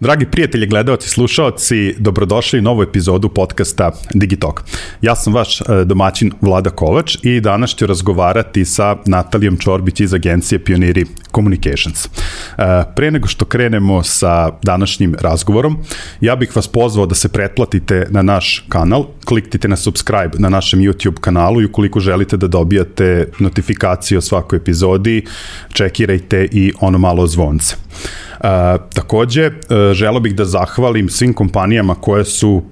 Dragi prijatelji, gledalci, slušalci, dobrodošli u novu epizodu podcasta Digitalk. Ja sam vaš e, domaćin Vlada Kovač i danas ću razgovarati sa Natalijom Čorbić iz agencije Pioniri Communications. E, pre nego što krenemo sa današnjim razgovorom, ja bih vas pozvao da se pretplatite na naš kanal, kliknite na subscribe na našem YouTube kanalu i ukoliko želite da dobijate notifikacije o svakoj epizodi, čekirajte i ono malo zvonce. Takođe, e, želo bih da zahvalim svim kompanijama koje su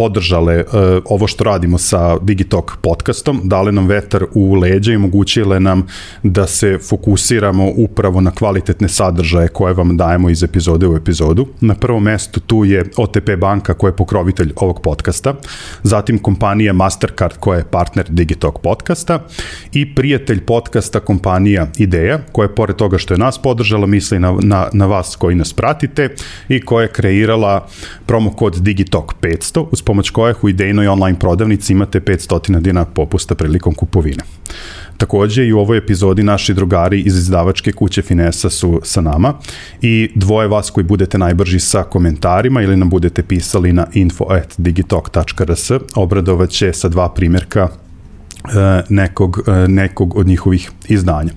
podržale uh, ovo što radimo sa Digitalk podcastom, dale nam vetar u leđa i omogućile nam da se fokusiramo upravo na kvalitetne sadržaje koje vam dajemo iz epizode u epizodu. Na prvom mestu tu je OTP banka koja je pokrovitelj ovog podcasta, zatim kompanija Mastercard koja je partner Digitalk podcasta i prijatelj podcasta kompanija Ideja koja je pored toga što je nas podržala misli na, na, na vas koji nas pratite i koja je kreirala promo kod Digitalk 500 uz pomoć kojih u idejnoj online prodavnici imate 500 dinara popusta prilikom kupovine. Takođe i u ovoj epizodi naši drugari iz izdavačke kuće Finesa su sa nama i dvoje vas koji budete najbrži sa komentarima ili nam budete pisali na info.digitalk.rs obradovaće sa dva primjerka nekog, e, nekog od njihovih izdanja.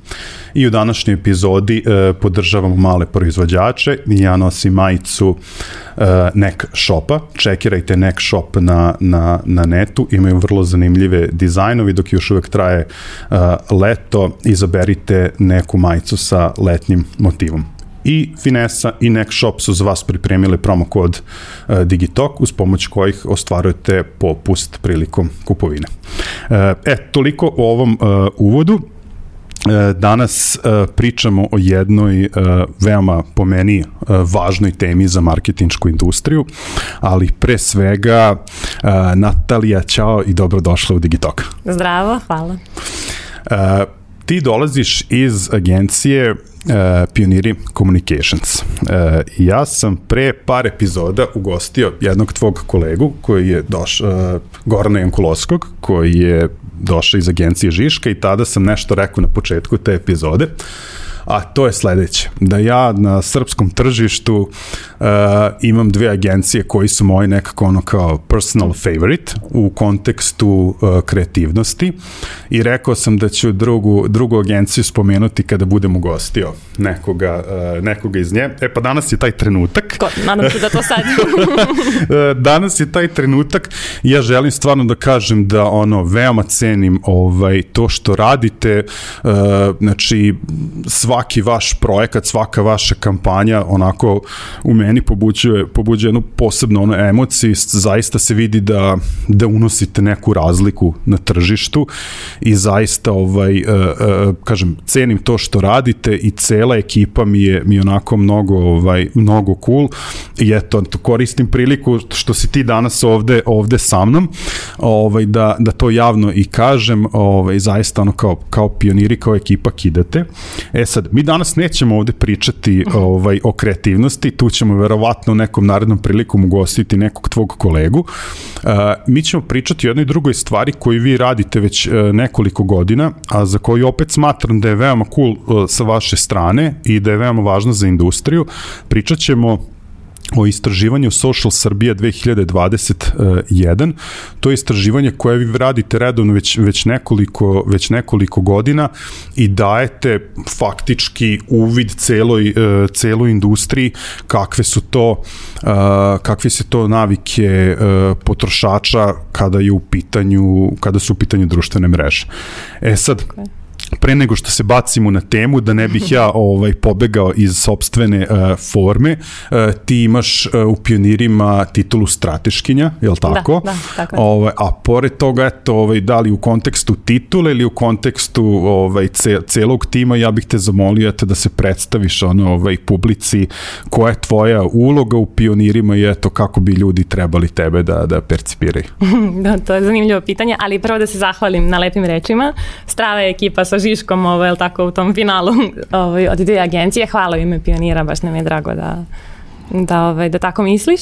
I u današnjoj epizodi e, podržavamo male proizvođače ja nosim majicu Nek Shopa. Čekirajte Nek Shop na, na, na netu, imaju vrlo zanimljive dizajnovi dok još uvek traje leto, izaberite neku majicu sa letnjim motivom i Finesa i Next Shop su za vas pripremile promo kod uh, Digitalk uz pomoć kojih ostvarujete popust prilikom kupovine. Uh, e, toliko o ovom uh, uvodu. Danas pričamo o jednoj veoma po meni važnoj temi za marketinšku industriju, ali pre svega Natalija, čao i dobrodošla u Digitalk. Zdravo, hvala. Ti dolaziš iz agencije uh, Pioniri Communications. Uh, ja sam pre par epizoda ugostio jednog tvog kolegu koji je došao, uh, Gorana Jankulovskog, koji je došao iz agencije Žiška i tada sam nešto rekao na početku te epizode. A to je sledeće, da ja na srpskom tržištu uh, imam dve agencije koji su moji nekako ono kao personal favorite u kontekstu uh, kreativnosti i rekao sam da ću drugu, drugu agenciju spomenuti kada budem ugostio nekoga, uh, nekoga iz nje. E pa danas je taj trenutak. Ko, nadam se da to sad. danas je taj trenutak ja želim stvarno da kažem da ono veoma cenim ovaj to što radite uh, znači sva svaki vaš projekat, svaka vaša kampanja onako u meni pobuđuje, pobuđuje jednu posebnu ono emociju, zaista se vidi da, da unosite neku razliku na tržištu i zaista ovaj, uh, uh, kažem, cenim to što radite i cela ekipa mi je, mi onako mnogo, ovaj, mnogo cool i eto, koristim priliku što si ti danas ovde, ovde sa mnom, ovaj, da, da to javno i kažem, ovaj, zaista ono kao, kao pioniri, kao ekipa kidate. E sad, mi danas nećemo ovde pričati ovaj, o kreativnosti, tu ćemo verovatno nekom narednom prilikom ugostiti nekog tvog kolegu. Uh, mi ćemo pričati o jednoj drugoj stvari koju vi radite već uh, nekoliko godina, a za koju opet smatram da je veoma cool uh, sa vaše strane i da je veoma važna za industriju. Pričat ćemo o istraživanju Social Srbija 2021. To je istraživanje koje vi radite redovno već, već, nekoliko, već nekoliko godina i dajete faktički uvid celoj, e, celoj industriji kakve su to e, kakve su to navike e, potrošača kada je u pitanju kada su u pitanju društvene mreže. E sad, okay pre nego što se bacimo na temu, da ne bih ja ovaj pobegao iz sobstvene uh, forme, uh, ti imaš uh, u pionirima titulu strateškinja, je li tako? Da, da, tako je. Ovaj, a pored toga, eto, ovaj, da li u kontekstu titule ili u kontekstu ovaj, ce, celog tima, ja bih te zamolio eto, da se predstaviš ono, ovaj, publici koja je tvoja uloga u pionirima i eto, kako bi ljudi trebali tebe da, da percipiraju. da, to je zanimljivo pitanje, ali prvo da se zahvalim na lepim rečima. Strava je ekipa sa Žiškom, ovaj, je tako, u tom finalu ovaj, od dvije agencije. Hvala ime pionira, baš nam je drago da, da, ovaj, da tako misliš.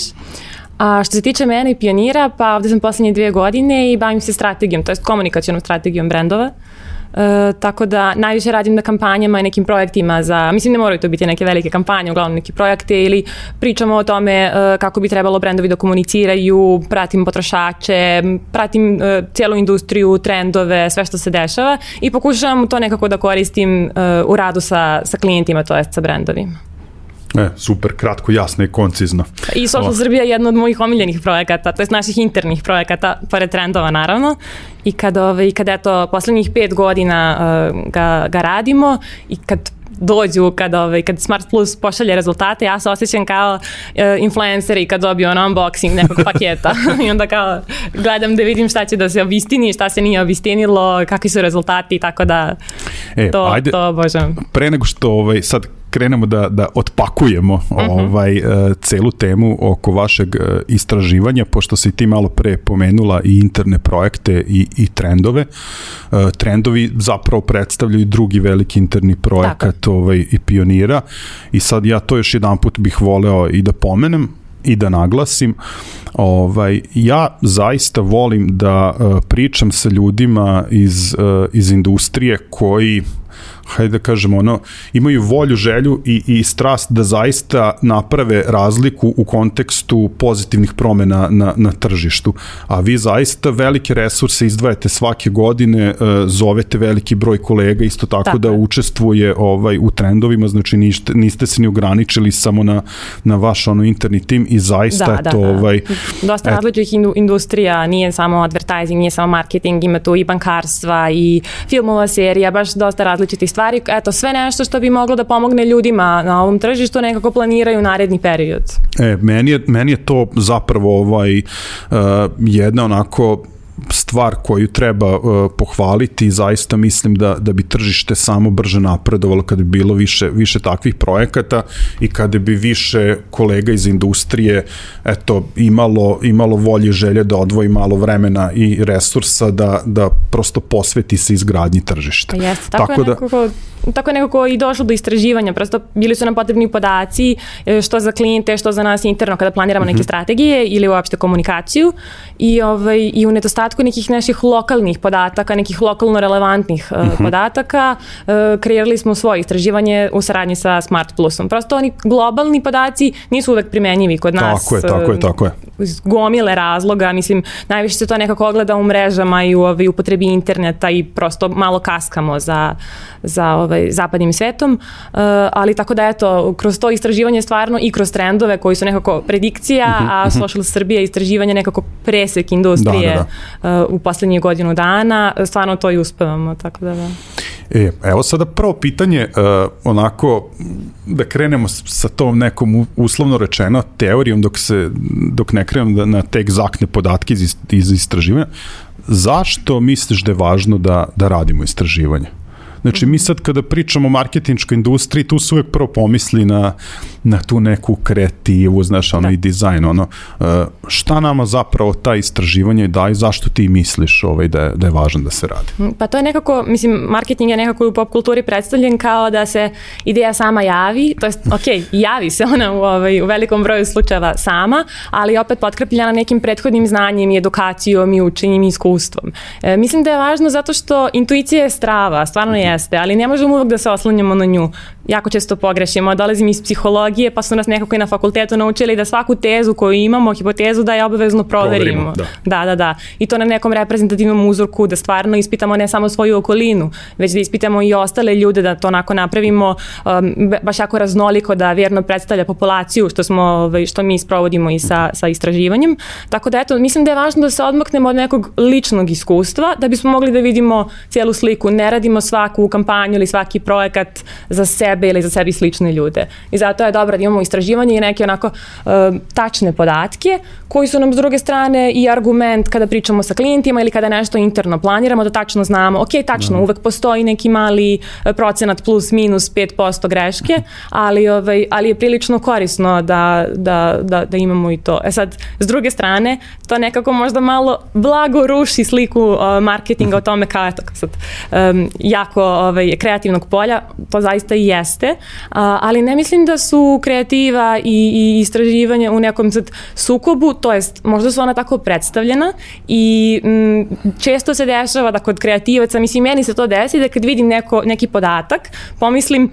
A što se tiče mene i pionira, pa ovde sam poslednje dvije godine i bavim se strategijom, to je komunikacijom strategijom brendova. E, tako da najviše radim na kampanjama i nekim projektima za, mislim ne moraju to biti neke velike kampanje, uglavnom neki projekte ili pričamo o tome e, kako bi trebalo brendovi da komuniciraju, pratim potrošače, pratim e, cijelu industriju, trendove, sve što se dešava i pokušavam to nekako da koristim e, u radu sa, sa klijentima, to jest sa brendovima. E, super, kratko, jasno i koncizno. I Social Srbija je jedna od mojih omiljenih projekata, to je naših internih projekata, pored trendova naravno. I kad, ovaj, kad eto, poslednjih pet godina uh, ga, ga radimo i kad dođu kad, ovaj, kad Smart Plus pošalje rezultate, ja se osjećam kao uh, influencer i kad dobiju on unboxing nekog paketa i onda kao gledam da vidim šta će da se obistini, šta se nije obistinilo, kakvi su rezultati, tako da e, to, ajde, to obožavam. Pre nego što ovaj, sad krenemo da, da otpakujemo uh mhm. -huh. ovaj, uh, celu temu oko vašeg uh, istraživanja, pošto si ti malo pre pomenula i interne projekte i, i trendove. Uh, trendovi zapravo predstavljaju drugi veliki interni projekat ovaj, i pionira i sad ja to još jedan put bih voleo i da pomenem, i da naglasim, ovaj, ja zaista volim da uh, pričam sa ljudima iz, uh, iz industrije koji hajde da kažemo, ono, imaju volju, želju i, i strast da zaista naprave razliku u kontekstu pozitivnih promena na, na tržištu. A vi zaista velike resurse izdvajate svake godine, uh, zovete veliki broj kolega isto tako, tako. da učestvuje ovaj u trendovima, znači niste, niste se ni ograničili samo na, na vaš ono interni tim i zaista da, je da, to da. ovaj... Dosta et... različitih industrija, nije samo advertising, nije samo marketing, ima tu i bankarstva i filmova serija, baš dosta različitih stvari eto, sve nešto što bi moglo da pomogne ljudima na ovom tržištu nekako planiraju naredni period. E, meni je, meni je to zapravo ovaj, uh, jedna onako stvar koju treba uh, pohvaliti i zaista mislim da, da bi tržište samo brže napredovalo kada bi bilo više, više takvih projekata i kada bi više kolega iz industrije eto, imalo, imalo volje želje da odvoji malo vremena i resursa da, da prosto posveti se izgradnji tržišta. Pa jeste, tako, tako je da, nekako tako je nekako i došlo do istraživanja, prosto bili su nam potrebni podaci e, što za klijente, što za nas interno kada planiramo neke -hmm. strategije ili uopšte komunikaciju i, ovaj, i u nedostatku nekih naših lokalnih podataka, nekih lokalno relevantnih -hmm. podataka, uh, kreirali smo svoje istraživanje u saradnji sa Smart Plusom. Prosto oni globalni podaci nisu uvek primenjivi kod nas. Tako je, tako je, tako je. Iz gomile razloga, mislim, najviše se to nekako ogleda u mrežama i u ovaj, upotrebi interneta i prosto malo kaskamo za, za ovaj, zapadnim svetom, uh, ali tako da eto, kroz to istraživanje stvarno i kroz trendove koji su nekako predikcija, uh -huh, a mhm. Social Srbija istraživanje nekako presek industrije da, da, da. Uh, u poslednjih godinu dana, stvarno to i uspevamo, tako da da. E, evo sada prvo pitanje, uh, onako, da krenemo sa tom nekom uslovno rečeno teorijom dok, se, dok ne krenemo da, na te egzaktne podatke iz, iz istraživanja. Zašto misliš da je važno da, da radimo istraživanje? Znači, mi sad kada pričamo o marketinčkoj industriji, tu se uvek prvo pomisli na, na tu neku kreativu, znaš, ono da. i dizajn, ono, uh, šta nama zapravo ta istraživanje daje, zašto ti misliš ovaj, da, je, da je važno da se radi? Mm, pa to je nekako, mislim, marketing je nekako u pop kulturi predstavljen kao da se ideja sama javi, to je, ok, javi se ona u, ovaj, u velikom broju slučajeva sama, ali opet potkrepljena nekim prethodnim znanjem i edukacijom i učenjem i iskustvom. E, mislim da je važno zato što intuicija je strava, stvarno je jeste, ali ne možemo uvek da se oslanjamo na nju. Jako često pogrešimo, dolazim iz psihologije, pa su nas nekako i na fakultetu naučili da svaku tezu koju imamo, hipotezu, da je obavezno proverimo. proverimo da. da, da, da. I to na nekom reprezentativnom uzorku, da stvarno ispitamo ne samo svoju okolinu, već da ispitamo i ostale ljude, da to onako napravimo um, baš jako raznoliko, da vjerno predstavlja populaciju, što, smo, ovaj, što mi sprovodimo i sa, sa istraživanjem. Tako da, eto, mislim da je važno da se odmaknemo od nekog ličnog iskustva, da bismo mogli da vidimo cijelu sliku. Ne radimo svaku svaku kampanju ili svaki projekat za sebe ili za sebi slične ljude. I zato je dobro da imamo istraživanje i neke onako uh, tačne podatke koji su nam s druge strane i argument kada pričamo sa klijentima ili kada nešto interno planiramo da tačno znamo, ok, tačno, mm. uvek postoji neki mali e, procenat plus minus 5% greške, ali, ovaj, ali je prilično korisno da, da, da, da imamo i to. E sad, s druge strane, to nekako možda malo blago ruši sliku uh, marketinga o tome kao, eto, sad, um, jako ovaj, kreativnog polja, to zaista i jeste, ali ne mislim da su kreativa i, i istraživanje u nekom sad sukobu, to jest možda su ona tako predstavljena i m, često se dešava da kod kreativaca, mislim meni se to desi da kad vidim neko, neki podatak, pomislim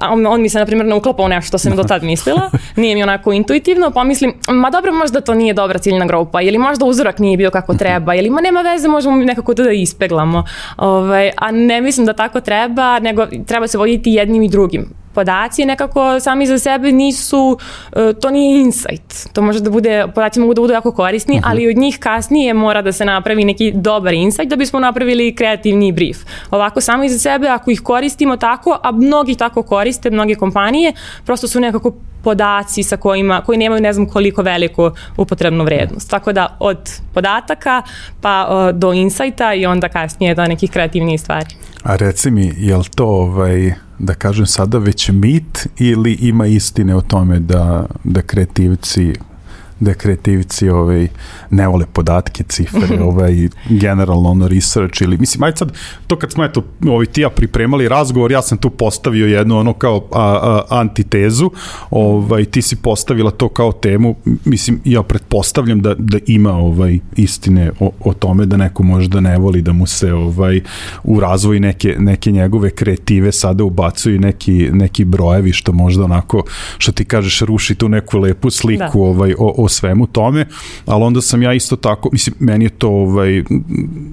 on, on mi se, na primjer, ne uklapa u nešto što sam do tad mislila, nije mi onako intuitivno, pomislim, ma dobro, možda to nije dobra ciljna grupa, ili možda uzorak nije bio kako treba, ili ma nema veze, možemo nekako to da ispeglamo. Ovaj, a ne mislim da tako treba, nego treba se voditi jednim i drugim podaci nekako sami za sebe nisu, e, to nije insight. To može da bude, podaci mogu da budu jako korisni, uh mhm. -huh. ali od njih kasnije mora da se napravi neki dobar insight da bismo napravili kreativni brief. Ovako sami za sebe, ako ih koristimo tako, a mnogi tako koriste, mnoge kompanije, prosto su nekako podaci sa kojima, koji nemaju ne znam koliko veliku upotrebnu vrednost. Tako da od podataka pa uh, do insajta i onda kasnije do nekih kreativnijih stvari. A reci mi, je li to ovaj, da kažem sada već mit ili ima istine o tome da, da kreativci da kreativci ovaj, ne vole podatke, cifre, ovaj, generalno ono research ili, mislim, ajde sad, to kad smo eto, ovaj, ti ja pripremali razgovor, ja sam tu postavio jednu ono kao a, a, antitezu, ovaj, ti si postavila to kao temu, mislim, ja pretpostavljam da, da ima ovaj istine o, o tome da neko može da ne voli da mu se ovaj u razvoj neke, neke njegove kreative sada ubacuju neki, neki brojevi što možda onako, što ti kažeš, ruši tu neku lepu sliku da. ovaj, o, o o svemu tome, ali onda sam ja isto tako, mislim, meni je to, ovaj,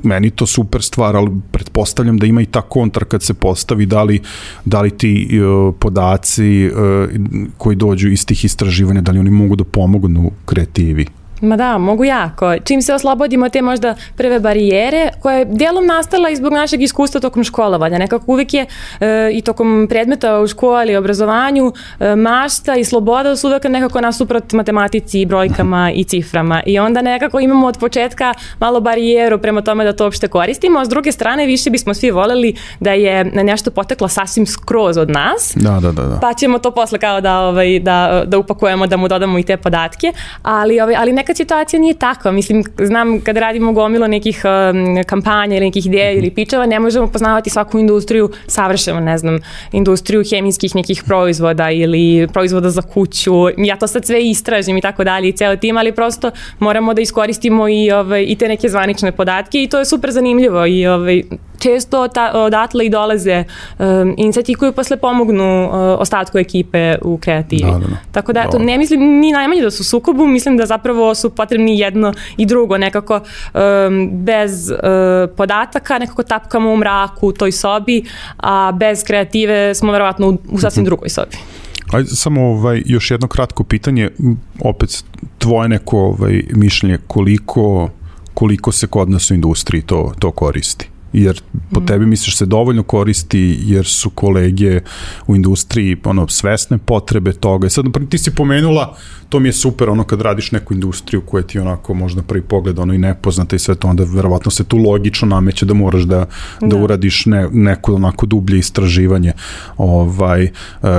meni to super stvar, ali pretpostavljam da ima i ta kontra kad se postavi da li, da li ti uh, podaci uh, koji dođu iz tih istraživanja, da li oni mogu da pomognu kreativi. Ma da, mogu jako. Čim se oslobodimo te možda prve barijere, koja je dijelom nastala i zbog našeg iskustva tokom školovanja. Nekako uvek je e, i tokom predmeta u školi, obrazovanju, e, mašta i sloboda su uvek nekako nasuprot matematici, brojkama i ciframa. I onda nekako imamo od početka malo barijeru prema tome da to uopšte koristimo, a s druge strane više bismo svi voleli da je nešto poteklo sasvim skroz od nas. Da, da, da. da. Pa ćemo to posle kao da, ovaj, da, da upakujemo, da mu dodamo i te podatke. Ali, ovaj, ali neka situacija nije takva. Mislim, znam kad radimo gomilo nekih um, kampanja ili nekih ideja ili pičeva, ne možemo poznavati svaku industriju savršeno, ne znam, industriju hemijskih nekih proizvoda ili proizvoda za kuću. Ja to sad sve istražim i tako dalje i ceo tim, ali prosto moramo da iskoristimo i, ovaj, i te neke zvanične podatke i to je super zanimljivo i ovaj, često ta, odatle i dolaze um, insati koji posle pomognu uh, ostatku ekipe u kreativi. Da, da, da. Tako da, eto, ne mislim ni najmanje da su sukobu, mislim da zapravo su potrebni jedno i drugo, nekako um, bez uh, podataka, nekako tapkamo u mraku u toj sobi, a bez kreative smo verovatno u, u sasvim mhm. drugoj sobi. Ajde, samo ovaj, još jedno kratko pitanje, opet tvoje neko ovaj, mišljenje, koliko, koliko se kod nas u industriji to, to koristi? Jer po mm. tebi misliš se dovoljno koristi jer su kolege u industriji ono svesne potrebe toga. I sad ti si pomenula, to mi je super ono kad radiš neku industriju koja ti onako možda prvi pogled ono i nepoznata i sve to onda verovatno se tu logično nameće da moraš da da, da uradiš ne, neko onako dublje istraživanje. Ovaj uh,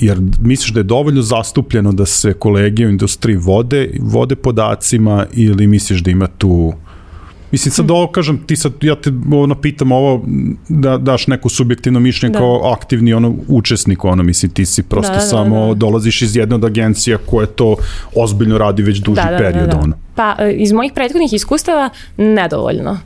jer misliš da je dovoljno zastupljeno da se kolege u industriji vode, vode podacima ili misliš da ima tu Mislim, sad ovo kažem, ti sad, ja te ono, pitam ovo, da daš neko subjektivno mišljenje da. kao aktivni ono, učesnik, ono, mislim, ti si prosto da, da, samo da, da. dolaziš iz jedne od agencija koje to ozbiljno radi već duži da, da, period, da, da. ono. Pa, e, iz mojih prethodnih iskustava, nedovoljno.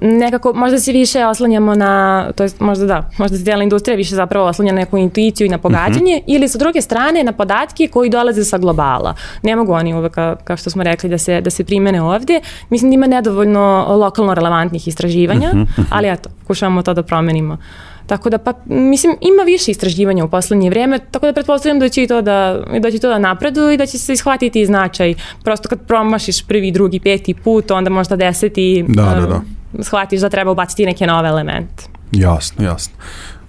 Nekako možda se više oslanjamo na, to jest možda da, možda se cijela industrija više zapravo oslanja na neku intuiciju i na pogađanje mhm. -huh. ili sa druge strane na podatke koji dolaze sa globala. Ne mogu oni uvek, ka, kao što smo rekli, da se, da se primene ovde. Mislim da ima nedovoljno lokalno relevantnih istraživanja, uh -huh. ali eto, kušavamo to da promenimo. Tako da, pa, mislim, ima više istraživanja u poslednje vreme, tako da pretpostavljam da će, to da, da će to da napreduje i da će se ishvatiti značaj. Prosto kad promašiš prvi, drugi, peti put, onda možda deseti da, da, da shvatiš da treba ubaciti neke nove elemente. Jasno, jasno.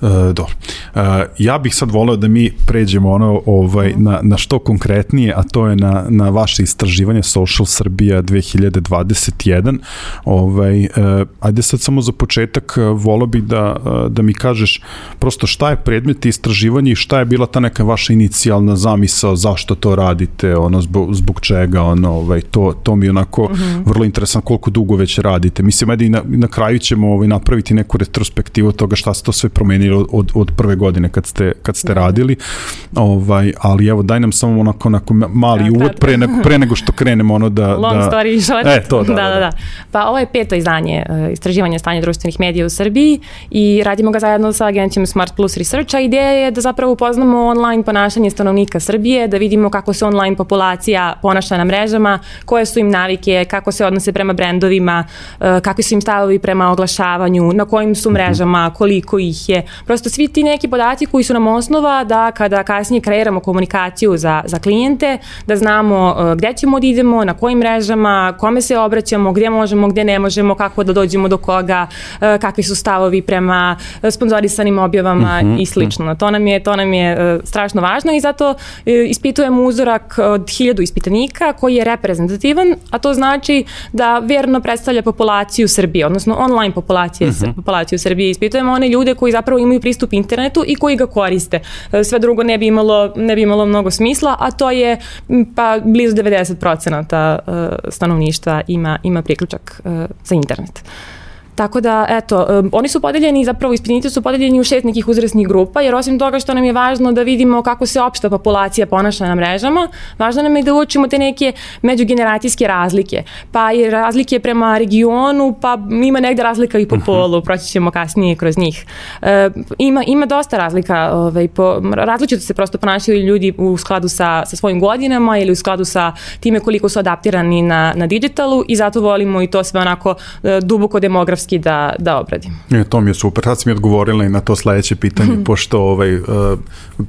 E, dobro. E, ja bih sad voleo da mi pređemo ono ovaj, mhm. na, na što konkretnije, a to je na, na vaše istraživanje Social Srbija 2021. Ovaj, e, ajde sad samo za početak, e, voleo bih da, e, da mi kažeš prosto šta je predmet istraživanja i šta je bila ta neka vaša inicijalna zamisao, zašto to radite, ono, zbog, zbog čega, ono, ovaj, to, to mi onako uh mhm. -huh. vrlo interesantno koliko dugo već radite. Mislim, ajde i na, na kraju ćemo ovaj, napraviti neku retrospektivu toga šta se to sve promenilo od, od prve godine kad ste, kad ste radili, ovaj, ali evo daj nam samo onako, onako mali uvod pre, ne, pre nego što krenemo ono da... Long da, story short. E, to, da, da, da, da. Pa ovo je peto izdanje istraživanja stanja društvenih medija u Srbiji i radimo ga zajedno sa agencijom Smart Plus Research, a ideja je da zapravo upoznamo online ponašanje stanovnika Srbije, da vidimo kako se online populacija ponaša na mrežama, koje su im navike, kako se odnose prema brendovima, kakvi su im stavovi prema oglašavanju, na kojim su mrežama, koliko ih je. Prosto svi ti neki podaci koji su nam osnova da kada kasnije kreiramo komunikaciju za, za klijente, da znamo gde ćemo da idemo, na kojim mrežama, kome se obraćamo, gde možemo, gde ne možemo, kako da dođemo do koga, kakvi su stavovi prema sponzorisanim objavama uh mhm, -huh, i slično. To nam je, to nam je strašno važno i zato ispitujemo uzorak od hiljadu ispitanika koji je reprezentativan, a to znači da verno predstavlja populaciju Srbije, odnosno online populacije, uh mhm. -huh. populaciju Srbije. Ispitujemo one ljude koji zapravo imaju pristup internetu i koji ga koriste. Sve drugo ne bi imalo, ne bi imalo mnogo smisla, a to je pa blizu 90% stanovništva ima, ima priključak za internet. Tako da, eto, um, oni su podeljeni, zapravo ispitnici su podeljeni u šest nekih uzrasnih grupa, jer osim toga što nam je važno da vidimo kako se opšta populacija ponaša na mrežama, važno nam je da učimo te neke međugeneracijske razlike, pa i razlike prema regionu, pa ima negde razlika i po mhm. polu, proći ćemo kasnije kroz njih. E, ima, ima dosta razlika, ovaj, po, različito se prosto ponašaju ljudi u skladu sa, sa svojim godinama ili u skladu sa time koliko su adaptirani na, na digitalu i zato volimo i to sve onako e, duboko demografski geografski da, da obradim. E, to mi je super. Sad si mi odgovorila i na to sledeće pitanje, mm -hmm. pošto ovaj, uh,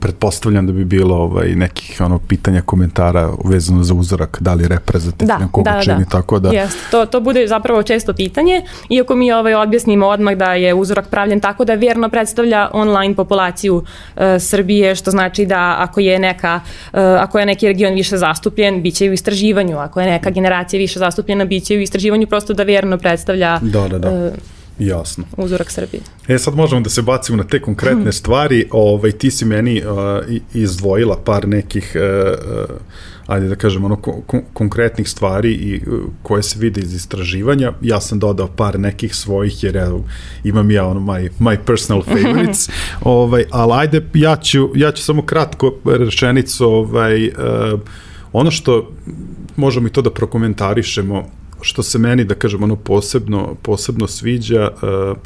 pretpostavljam da bi bilo ovaj, nekih ono, pitanja, komentara vezano za uzorak, da li reprezentativan, da, koga da, čini, da. tako da... Jest. To, to bude zapravo često pitanje, iako mi ovaj, objasnimo odmah da je uzorak pravljen tako da vjerno predstavlja online populaciju uh, Srbije, što znači da ako je neka, uh, ako je neki region više zastupljen, bit će u istraživanju, ako je neka generacija više zastupljena, bit će u istraživanju prosto da vjerno predstavlja da, da, da. Jasno. uzorak Srbije. E sad možemo da se bacimo na te konkretne hmm. stvari. Ovaj, ti si meni uh, izdvojila par nekih, uh, uh, ajde da kažem, ono, kon konkretnih stvari i uh, koje se vide iz istraživanja. Ja sam dodao par nekih svojih, jer ja, imam ja ono, my, my personal favorites. ovaj, ali ajde, ja ću, ja ću samo kratko rečenicu, ovaj, uh, ono što možemo i to da prokomentarišemo što se meni, da kažem, ono posebno, posebno sviđa, uh,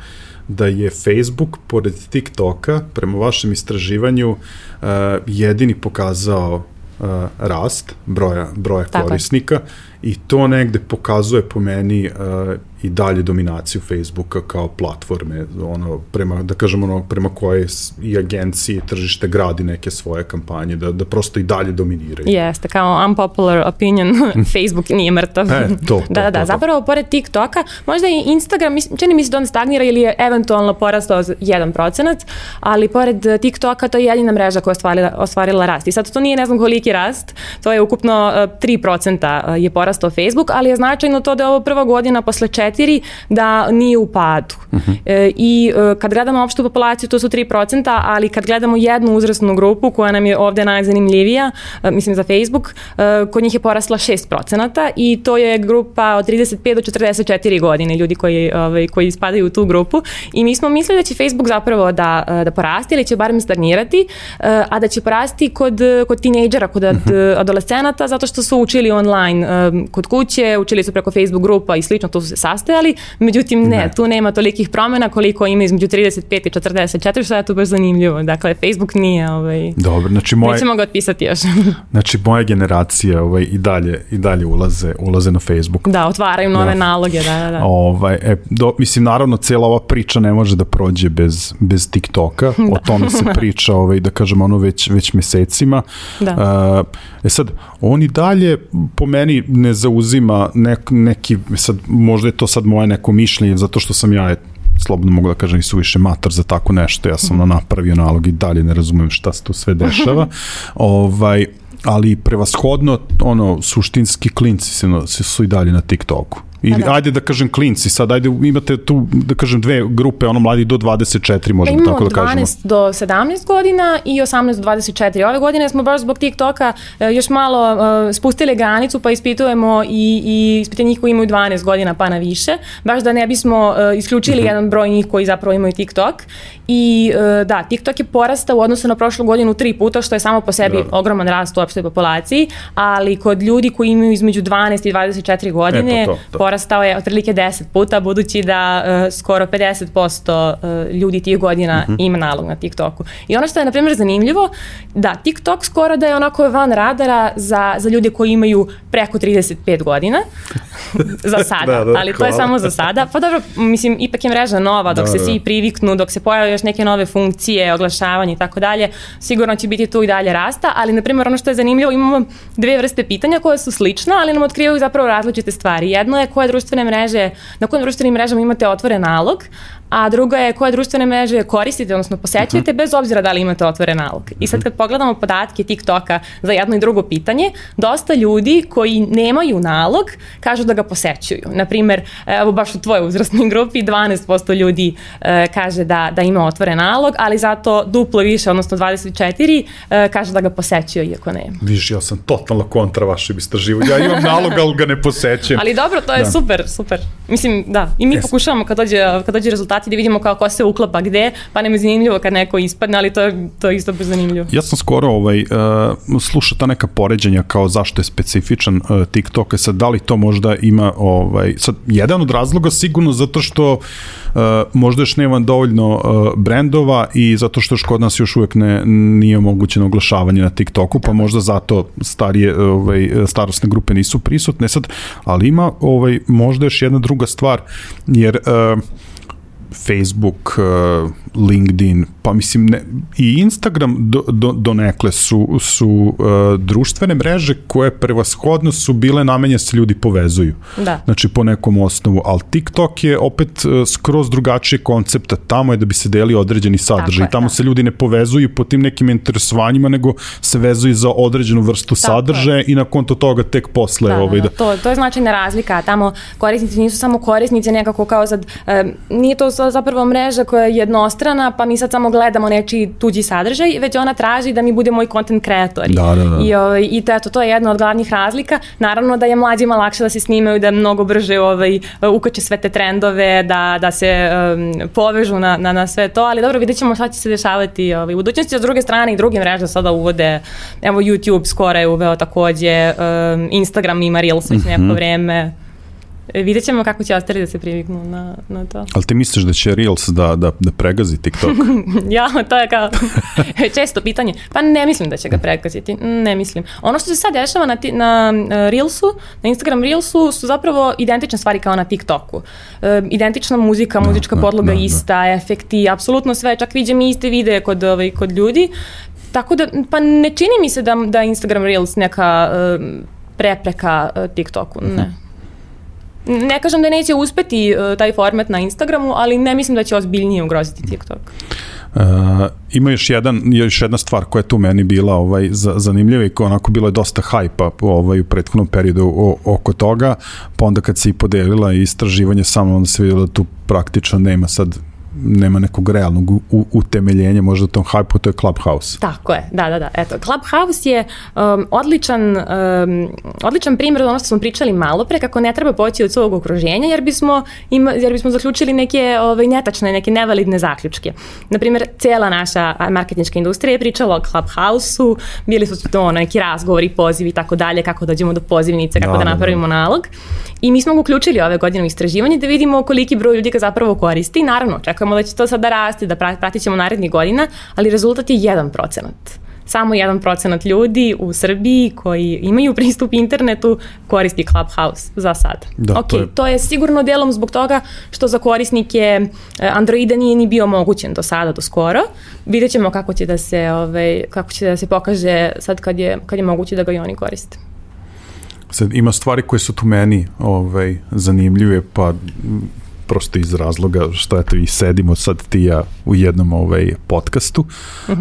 da je Facebook, pored TikToka, prema vašem istraživanju, uh, jedini pokazao uh, rast broja, broja korisnika i to negde pokazuje po meni uh, i dalje dominaciju Facebooka kao platforme, ono, prema, da kažemo, ono, prema koje i agencije i tržište gradi neke svoje kampanje, da, da prosto i dalje dominiraju. Jeste, kao unpopular opinion, Facebook nije mrtav. E, to, to, da, da, da, zapravo pored TikToka, možda i Instagram, čini mi se da on stagnira ili je eventualno porastao 1%, ali pored TikToka to je jedina mreža koja je ostvarila, ostvarila rast. I sad to nije ne znam koliki rast, to je ukupno 3% je porastao Facebook, ali je značajno to da je ovo prva godina posle 4 4, da nije u padu. Uh -huh. e, I e, kad gledamo opštu populaciju, to su 3%, ali kad gledamo jednu uzrasnu grupu koja nam je ovde najzanimljivija, e, mislim za Facebook, e, kod njih je porasla 6% i to je grupa od 35 do 44 godine, ljudi koji, ovaj, koji spadaju u tu grupu i mi smo mislili da će Facebook zapravo da, e, da porasti ili će barem stagnirati, e, a da će porasti kod, kod tinejdžera, kod uh -huh. adolescenata, zato što su učili online e, kod kuće, učili su preko Facebook grupa i slično, tu su se postojali, međutim ne, ne, tu nema tolikih promena koliko ima između 35 i 44, što je tu baš zanimljivo. Dakle, Facebook nije, ovaj, Dobro, znači moje... Nećemo ga otpisati još. znači, moja generacija ovaj, i dalje, i dalje ulaze, ulaze na Facebook. Da, otvaraju nove da. naloge, da, da, da. Ovaj, e, do, mislim, naravno, cijela ova priča ne može da prođe bez, bez TikToka, da. o tome se priča, ovaj, da kažem, ono već, već mesecima. Da. Uh, e sad, on i dalje po meni ne zauzima nek, neki, sad, možda je to sad moje neko mišljenje, zato što sam ja slobodno mogu da kažem i suviše matar za tako nešto, ja sam mm. napravio nalog i dalje ne razumem šta se tu sve dešava, ovaj, ali prevashodno, ono, suštinski klinci se, se su i dalje na TikToku. Ili, da. ajde da kažem klinci, sad ajde imate tu, da kažem, dve grupe, ono mladi do 24, Pa možemo imamo tako da kažemo. 12 do 17 godina i 18 do 24. Ove godine smo baš zbog TikToka e, još malo e, spustili granicu pa ispitujemo i, i ispite njih koji imaju 12 godina pa na više, baš da ne bismo e, isključili Mhm. jedan broj njih koji zapravo imaju TikTok. I da, TikTok je porastao u odnosu na prošlu godinu tri puta, što je samo po sebi Da. ogroman rast u opštoj populaciji, ali kod ljudi koji imaju između 12 i 24 godine, to, to. Porastao je otprilike 10 puta, budući da uh, skoro 50% uh, ljudi tih godina Mhm. ima nalog na TikToku. I ono što je, na primjer, zanimljivo, da, TikTok skoro da je onako van radara za, za ljude koji imaju preko 35 godina, za sada, Da, da, ali to hvala. je samo za sada. Pa dobro, mislim, ipak je mreža nova, dok Da, se da. svi priviknu, dok se pojave još neke nove funkcije, oglašavanje i tako dalje, sigurno će biti tu i dalje rasta, ali na primjer ono što je zanimljivo, imamo dve vrste pitanja koje su slične, ali nam otkrivaju zapravo različite stvari. Jedno je koje društvene mreže, na kojim društvenim mrežama imate otvoren nalog, a druga je koje društvene mreže koristite, odnosno posećujete, bez obzira da li imate otvoren nalog. I sad kad pogledamo podatke TikToka za jedno i drugo pitanje, dosta ljudi koji nemaju nalog kažu da ga posećuju. Naprimer, evo baš u tvojoj uzrasnoj grupi 12% ljudi e, kaže da, da ima otvoren nalog, ali zato duplo više, odnosno 24, e, kaže da ga posećuje iako nema. Viš, ja sam totalno kontra vašem istraživanju. Ja imam nalog, ali ga ne posećujem. Ali dobro, to je Da. super, super. Mislim, da, i mi Jes. pokušavamo kad dođe, kad dođe rezultati da vidimo kao ko se uklapa gde, pa nam je zanimljivo kad neko ispadne, ali to je, to je isto baš zanimljivo. Ja sam skoro ovaj, uh, slušao ta neka poređenja kao zašto je specifičan uh, TikTok, e sad da li to možda ima, ovaj, sad jedan od razloga sigurno zato što uh, možda još nema dovoljno uh, brendova i zato što još kod nas još uvek ne, nije omogućeno oglašavanje na TikToku, pa možda zato starije ovaj, starostne grupe nisu prisutne sad, ali ima ovaj, možda još jedna druga stvar, jer uh, Facebook, uh, LinkedIn, pa mislim ne, i Instagram do, do, donekle su, su uh, društvene mreže koje prevashodno su bile namenje da se ljudi povezuju. Da. Znači po nekom osnovu, ali TikTok je opet uh, skroz drugačije koncepta, tamo je da bi se delio određeni sadržaj, je, tamo da. se ljudi ne povezuju po tim nekim interesovanjima, nego se vezuju za određenu vrstu Tako je. sadržaja i na konto toga tek posle Da, ovaj, da, da. To, to je značajna razlika. Tamo korisnici nisu samo korisnici nekako kao sad, e, nije to zapravo mreža koja je jednostrana, pa mi sad samo gledamo nečiji tuđi sadržaj, već ona traži da mi bude moj content kreatori. Da, da, da. I, ovaj, i to, eto, to je jedna od glavnih razlika. Naravno da je mlađima lakše da se snimaju, da mnogo brže ovaj, ukače sve te trendove, da, da se um, povežu na, na, na sve to, ali dobro, vidjet ćemo šta će se dešavati ovaj, u budućnosti. A s druge strane i druge mreže sada uvode, evo YouTube skoro je uveo takođe, um, Instagram ima Reels već neko vreme. E, Vidjet ćemo kako će ostali da se priviknu na, na to. Ali ti misliš da će Reels da, da, da pregazi TikTok? ja, to je kao često pitanje. Pa ne mislim da će ga prekaziti. Ne mislim. Ono što se sad dešava na, ti, na uh, Reelsu, na Instagram Reelsu su zapravo identične stvari kao na TikToku. E, identična muzika, muzička da, podloga da, da. ista, efekti, apsolutno sve. Čak viđem i iste videe kod, ovaj, kod ljudi. Tako da, pa ne čini mi se da, da Instagram Reels neka um, prepreka uh, TikToku. Ne. Ne kažem da neće uspeti uh, taj format na Instagramu, ali ne mislim da će ozbiljnije ugroziti TikTok. Uh, ima još jedan još jedna stvar koja je tu meni bila ovaj za, zanimljiva i onako bilo je dosta hajpa ovaj u prethodnom periodu o, oko toga, pa onda kad se i podelila istraživanje samo onda se videlo da tu praktično nema sad nema nekog realnog u, utemeljenja možda tom hajpu, to je Clubhouse. Tako je, da, da, da. Eto, Clubhouse je um, odličan, um, odličan primjer od ono što smo pričali malo pre, kako ne treba poći od svog okruženja, jer bismo, ima, jer bismo zaključili neke ovaj, netačne, neke nevalidne zaključke. Naprimjer, cela naša a, marketinška industrija je pričala o Clubhouse-u, bili su to ono, neki razgovori, pozivi i tako dalje, kako dođemo do pozivnice, kako Da, da, da, da. napravimo nalog. I mi smo ga uključili ove godine u istraživanje da vidimo koliki broj ljudi ga zapravo koristi. Naravno, očekujemo da će to sada rasti, da pra- pratit ćemo narednih godina, ali rezultat je 1%. Samo 1% ljudi u Srbiji koji imaju pristup internetu koristi Clubhouse za sad. Da, ok, to je- to je sigurno delom zbog toga što za korisnike e, Androida nije ni bio omogućen do sada, do skoro. Vidjet ćemo kako će da se, ovaj, kako će da se pokaže sad kad je, kad je moguće da ga i oni koriste. Sad, ima stvari koje su tu meni ovaj, zanimljive, pa prosto iz razloga što eto i sedimo sad ti ja u jednom ovaj podcastu.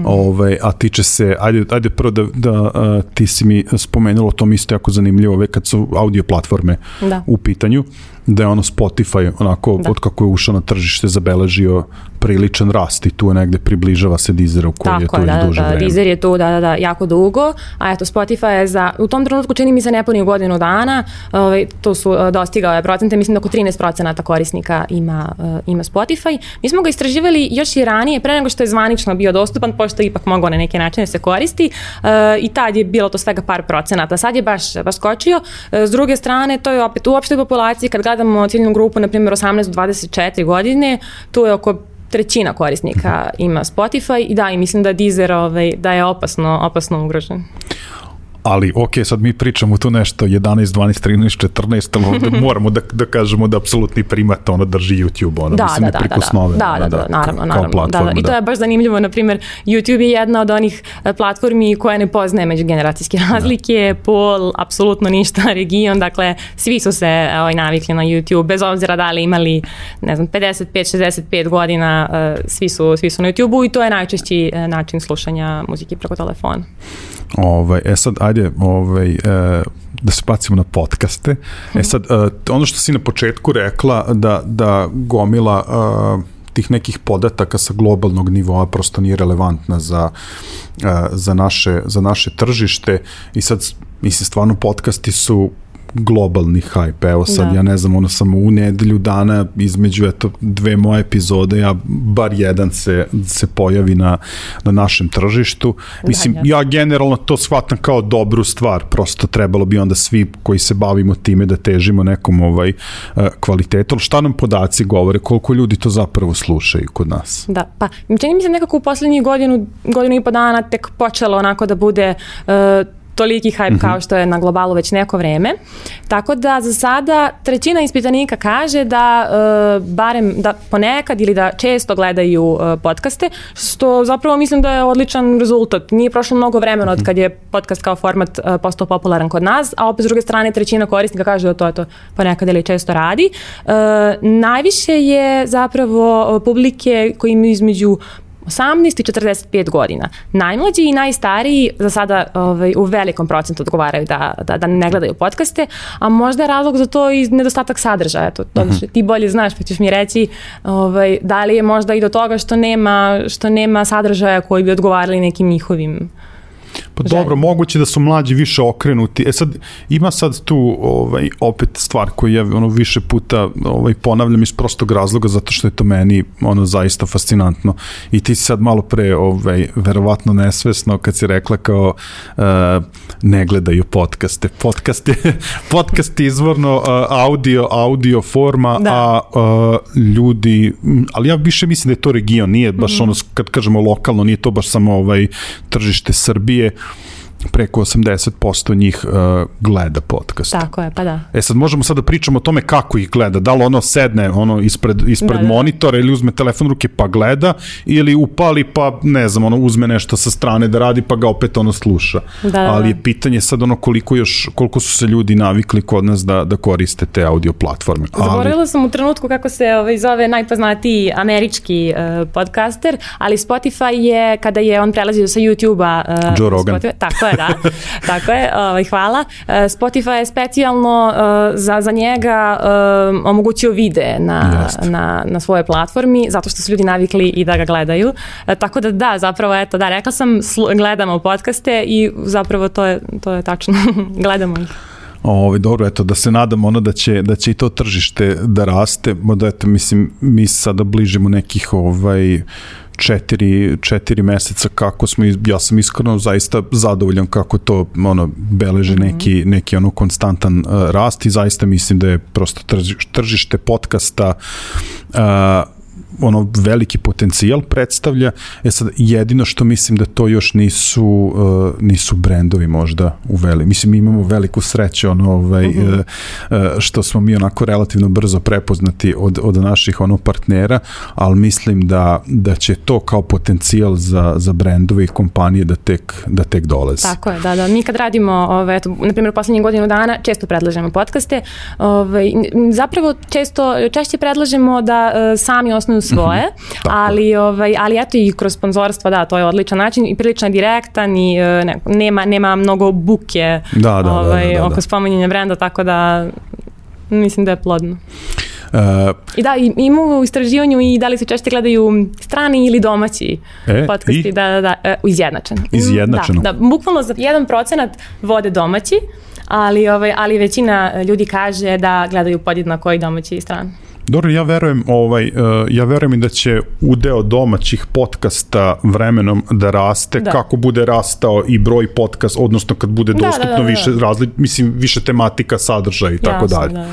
Ovaj a tiče se ajde ajde prvo da da a, ti si mi spomenula to mi isto jako zanimljivo ove kad su audio platforme Da. u pitanju da je ono Spotify onako da. od kako je ušao na tržište zabeležio priličan rast i tu je negde približava se Deezeru koji Tako, je tu da, da, duže da, vreme. Deezer je tu da, da, da, jako dugo, a eto Spotify je za, u tom trenutku čini mi se nepunih godinu dana, ovaj, to su uh, dostigao je procente, mislim da oko 13 procenata korisnika ima, uh, ima Spotify. Mi smo ga istraživali još i ranije, pre nego što je zvanično bio dostupan, pošto ipak mogao na neke načine da se koristi uh, i tad je bilo to svega par procenata. Sad je baš, baš skočio. Uh, s druge strane, to je opet u opštoj populaciji, kad gledamo ciljnu grupu, na primjer 18 do 24 godine, tu je oko trećina korisnika ima Spotify i da, i mislim da Deezer ovaj, da je opasno, opasno ugrožen ali ok, sad mi pričamo tu nešto 11, 12, 13, 14, ali onda moramo da, da kažemo da apsolutni primat ono drži YouTube, ono, da, mislim, da, da, da, da, da, da, da, naravno, naravno, da, da, i to je baš zanimljivo, na primjer, YouTube je jedna od onih e, platformi koja ne poznaje međugeneracijske razlike, da. pol, apsolutno ništa, region, dakle, svi su se ovaj, navikli na YouTube, bez obzira da li imali, ne znam, 55, 65 godina, e, svi su, svi su na YouTube-u i to je najčešći e, način slušanja muzike preko telefona. Ovaj, e sad, ajde, ovaj, e, da se bacimo na podcaste. E sad, e, ono što si na početku rekla, da, da gomila e, tih nekih podataka sa globalnog nivoa prosto nije relevantna za, e, za, naše, za naše tržište i sad, mislim, stvarno podcasti su globalni hype. Evo sad, da. ja ne znam, ono samo u nedelju dana između eto, dve moje epizode, ja bar jedan se, se pojavi na, na našem tržištu. Da, Mislim, da, ja. ja generalno to shvatam kao dobru stvar, prosto trebalo bi onda svi koji se bavimo time da težimo nekom ovaj uh, kvalitetu, ali šta nam podaci govore, koliko ljudi to zapravo slušaju kod nas? Da, pa čini mi se nekako u poslednjih godinu, godinu i po dana tek počelo onako da bude uh, toliki hype mm -hmm. kao što je na globalu već neko vreme. Tako da za sada trećina ispitanika kaže da uh, barem da ponekad ili da često gledaju uh, podcaste, što zapravo mislim da je odličan rezultat. Nije prošlo mnogo vremena od mhm. kad je podcast kao format uh, postao popularan kod nas, a opet s druge strane trećina korisnika kaže da to, to ponekad ili često radi. Uh, najviše je zapravo publike koji imaju između 18 i 45 godina. Najmlađi i najstariji za sada ovaj, u velikom procentu odgovaraju da, da, da ne gledaju podcaste, a možda je razlog za to i nedostatak sadržaja. To, to, uh mhm. -huh. Ti bolje znaš, pa ćeš mi reći ovaj, da li je možda i do toga što nema, što nema sadržaja koji bi odgovarali nekim njihovim Pa želje. dobro, moguće da su mlađi više okrenuti. E sad, ima sad tu ovaj, opet stvar koju ja ono, više puta ovaj, ponavljam iz prostog razloga, zato što je to meni ono, zaista fascinantno. I ti si sad malo pre, ovaj, verovatno nesvesno, kad si rekla kao uh, ne gledaju podcaste. Podcast je, podcast je izvorno uh, audio, audio forma, da. a uh, ljudi, ali ja više mislim da je to region, nije baš mm -hmm. ono, kad kažemo lokalno, nije to baš samo ovaj, tržište Srbije, wie preko 80% njih uh, gleda podcast. Tako je, pa da. E sad možemo sad da pričamo o tome kako ih gleda. Da li ono sedne ono ispred, ispred da, da. monitora ili uzme telefon ruke pa gleda ili upali pa ne znam, ono uzme nešto sa strane da radi pa ga opet ono sluša. Da, da, Ali je pitanje sad ono koliko još, koliko su se ljudi navikli kod nas da, da koriste te audio platforme. Zaboravila ali... sam u trenutku kako se ovaj, zove najpoznatiji američki uh, podcaster, ali Spotify je kada je on prelazio sa YouTube-a uh, Joe Rogan. Spotify, tako je, da. Tako je, ovaj, hvala. E, Spotify je specijalno uh, za, za njega uh, omogućio vide na, na, na svojoj platformi, zato što su ljudi navikli i da ga gledaju. Tako da da, zapravo, eto, da, rekla sam, gledamo podcaste i zapravo to je, to je tačno, gledamo ih. Ovaj dobro eto da se nadamo ono da će da će i to tržište da raste, da eto mislim mi sada bližimo nekih ovaj četiri, četiri meseca kako smo, ja sam iskreno zaista zadovoljan kako to ono, beleže mm -hmm. neki, neki ono konstantan uh, rast i zaista mislim da je prosto tržište podcasta uh, ono veliki potencijal predstavlja. E sad jedino što mislim da to još nisu uh, nisu brendovi možda uveli. Mislim mi imamo veliku sreću ono ovaj uh -huh. uh, što smo mi onako relativno brzo prepoznati od od naših ono partnera, ali mislim da da će to kao potencijal za za brendove i kompanije da tek da tek dolazi. Tako je, da, da. Mi kad radimo, ovaj eto, na primjer, poslednjih godinu dana često predlažemo podcaste. Ovaj zapravo često češće predlažemo da uh, sami osnuju svoje, ali, ovaj, ali eto i kroz sponzorstva, da, to je odličan način i prilično direktan i e, ne, nema, nema mnogo buke da, da, ovaj, da, da, da, oko spominjanja brenda, tako da mislim da je plodno. Uh, I da, ima u istraživanju i da li se češće gledaju strani ili domaći E, podcasti, i? da, da, da, e, izjednačeno. Izjednačeno. Da, da, bukvalno za 1% vode domaći, ali, ovaj, ali većina ljudi kaže da gledaju podjednako i domaći i strani. Dobro, ja verujem, ovaj, uh, ja verujem i da će udeo domaćih podcasta vremenom da raste, Da. kako bude rastao i broj podcast, odnosno kad bude Da, da, dostupno da, da, da. više razli, mislim, više tematika, sadržaja i tako dalje. Da, da.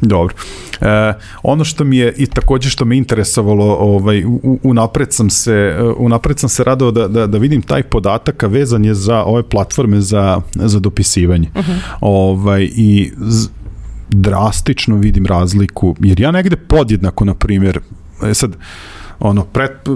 Dobro. E, ono što mi je i takođe što me interesovalo, ovaj, unapred sam se, e, unapred sam se radao da, da, da vidim taj podatak, a vezan je za ove platforme za, za dopisivanje. Uh -huh. ovaj, I z, drastično vidim razliku, jer ja negde podjednako, na primjer, e, sad, ono, pret,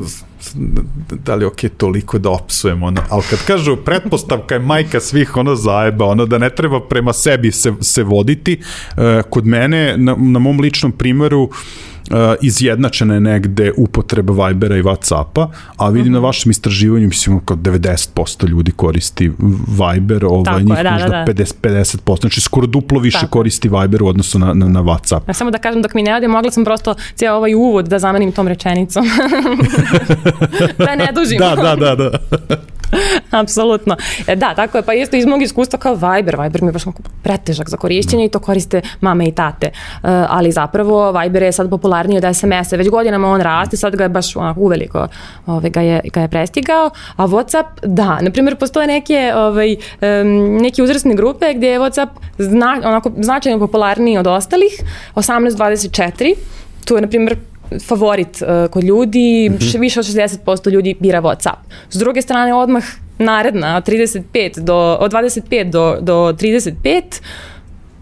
da li okej toliko da opsujem, ono, ali kad kažu pretpostavka je majka svih ono zajeba, ono da ne treba prema sebi se, se voditi, e, kod mene, na, na mom ličnom primeru, uh, izjednačena je negde upotreba Vibera i Whatsappa, a vidim uh -huh. na vašem istraživanju, mislim, kao 90% ljudi koristi Viber, ovaj, Tako njih da, da, možda da. 50, 50%, znači skoro duplo više Tako. koristi Viber u odnosu na, na, na Whatsapp. Ja samo da kažem dok mi ne ode, mogla sam prosto cijel ovaj uvod da zamenim tom rečenicom. da ne dužim. Da, da, da, da. Apsolutno. E, Da, tako je. Pa isto iz mog iskustva kao Viber. Viber mi je baš pretežak za korišćenje i to koriste mame i tate. E, ali zapravo Viber je sad popularniji od SMS-a. Već godinama on raste, sad ga je baš onako uveliko ovaj, ga, je, ga je prestigao. A Whatsapp, da. Naprimjer, postoje neke, ovaj, um, neke uzrasne grupe gdje je Whatsapp zna, onako, značajno popularniji od ostalih. 18-24. Tu je, na primjer, favorit uh, kod ljudi, mm -hmm. više od 60% ljudi bira Whatsapp. S druge strane, odmah naredna, od 35 do, od 25 do, do 35,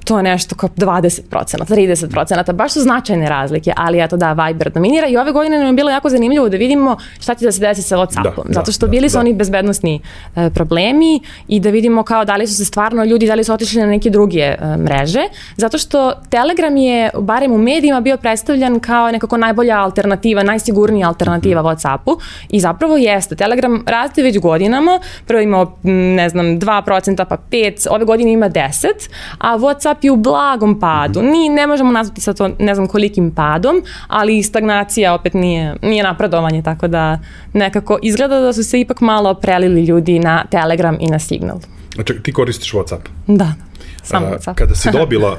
to je nešto kao 20%, 30%, baš su značajne razlike, ali eto da, Viber dominira i ove godine nam je bilo jako zanimljivo da vidimo šta će da se desi sa Whatsappom, Da, zato da, što da, bili su da. oni bezbednostni e, problemi i da vidimo kao da li su se stvarno ljudi, da li su otišli na neke druge e, mreže, zato što Telegram je, barem u medijima, bio predstavljan kao nekako najbolja alternativa, najsigurnija alternativa Mhm. Whatsappu i zapravo jeste. Telegram raste već godinama, prvo imao, ne znam, 2%, pa 5%, ove godine ima 10%, a Whatsapp je u blagom padu. Mhm. Ni, ne možemo nazvati sa to ne znam kolikim padom, ali stagnacija opet nije, nije napredovanje, tako da nekako izgleda da su se ipak malo prelili ljudi na Telegram i na Signal. Znači, ti koristiš Whatsapp? Da, samo Whatsapp. Kada si dobila,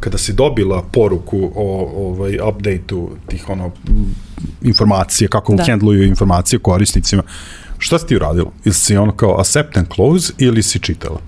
kada si dobila poruku o ovaj updateu tih ono informacije, kako. Da. handluju informacije korisnicima, šta si ti uradila? Ili si ono kao accept and close ili si čitala?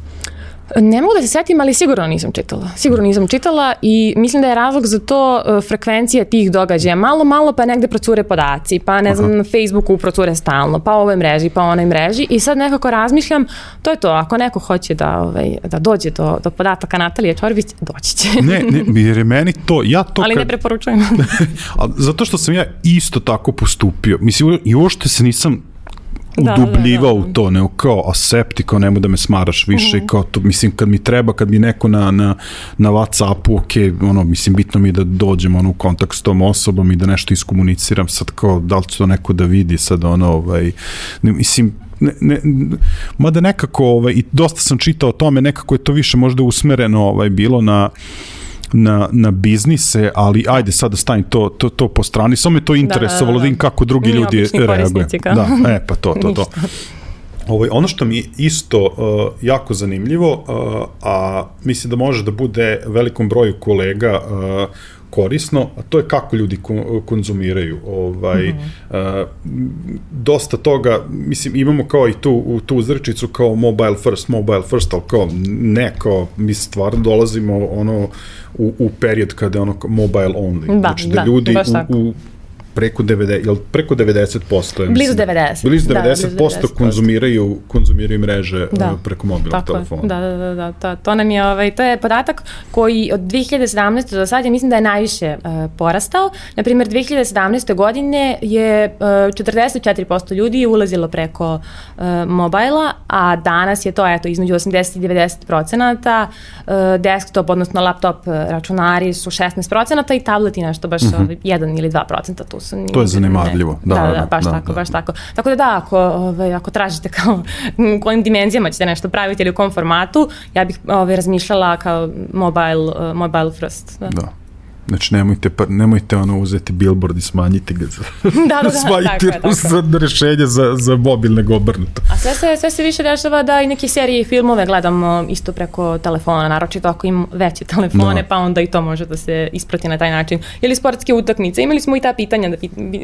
Ne mogu da se setim, ali sigurno nisam čitala. Sigurno nisam čitala i mislim da je razlog za to uh, frekvencija tih događaja. Malo, malo pa negde procure podaci, pa ne znam, na Facebooku procure stalno, pa ovoj mreži, pa onoj mreži i sad nekako razmišljam, to je to, ako neko hoće da, ovaj, da dođe do, do podataka Natalije Čorbić, doći će. Ne, ne, jer je meni to, ja to ali kad, ne preporučujem. zato što sam ja isto tako postupio. Mislim, i uopšte se nisam Da, udubljivao da, da, da. u to, nego kao asepti, kao nemoj da me smaraš više, Mhm. kao to, mislim, kad mi treba, kad mi neko na, na, na Whatsappu, ok, ono, mislim, bitno mi je da dođem ono, u kontakt s tom osobom i da nešto iskomuniciram, sad kao, da li će to neko da vidi, sad ono, ovaj, ne, mislim, ne, ne, mada nekako, ovaj, i dosta sam čitao o tome, nekako je to više možda usmereno ovaj, bilo na na, na biznise, ali ajde sad da stavim to, to, to po strani. Samo me to interesovalo da, da, da. vidim kako drugi Mi ljudi reaguju. Da, e, pa to, to, to. Ovaj, ono što mi je isto uh, jako zanimljivo, uh, a mislim da može da bude velikom broju kolega uh, korisno, a to je kako ljudi ko- konzumiraju. Ovaj, mm -hmm. uh, dosta toga, mislim, imamo kao i tu, u tu uzrečicu kao mobile first, mobile first, ali kao ne, kao mi stvarno dolazimo ono u, u period kada je ono mobile only. Da, znači da, da, ljudi u, u preko 90, jel preko 90% je, Blizu mislim, 90. Blizu 90%, Da, blizu 90%. konzumiraju, konzumiraju mreže Da. uh, preko mobilnog Tako je. telefona. Da, da, da, da, to, to nam je, ovaj, to je podatak koji od 2017. do sad, ja mislim da je najviše uh, porastao. Naprimjer, 2017. godine je uh, 44% ljudi ulazilo preko uh, mobila, a danas je to, eto, između 80 i 90 procenata, uh, desktop, odnosno laptop uh, računari su 16 procenata i tableti nešto baš mm -hmm. 1 ili 2 procenta tu su... To je zanemarljivo. Da, da, da, da, baš da, tako, da. baš tako. Tako da da, ako, ovaj, ako tražite kao u kojim dimenzijama ćete nešto praviti ili u kom formatu, ja bih ovaj, razmišljala kao mobile, uh, mobile first. Da. da. Znači, nemojte, pa, nemojte ono uzeti billboard i smanjiti ga za, da, da, da, smanjiti tako, za rešenje za, za mobilne obrnuto. A sve se, sve se više dešava da i neke serije i filmove gledamo isto preko telefona, naročito ako im veće telefone, da. pa onda i to može da se isprati na taj način. Ili sportske utakmice, imali smo i ta pitanja, da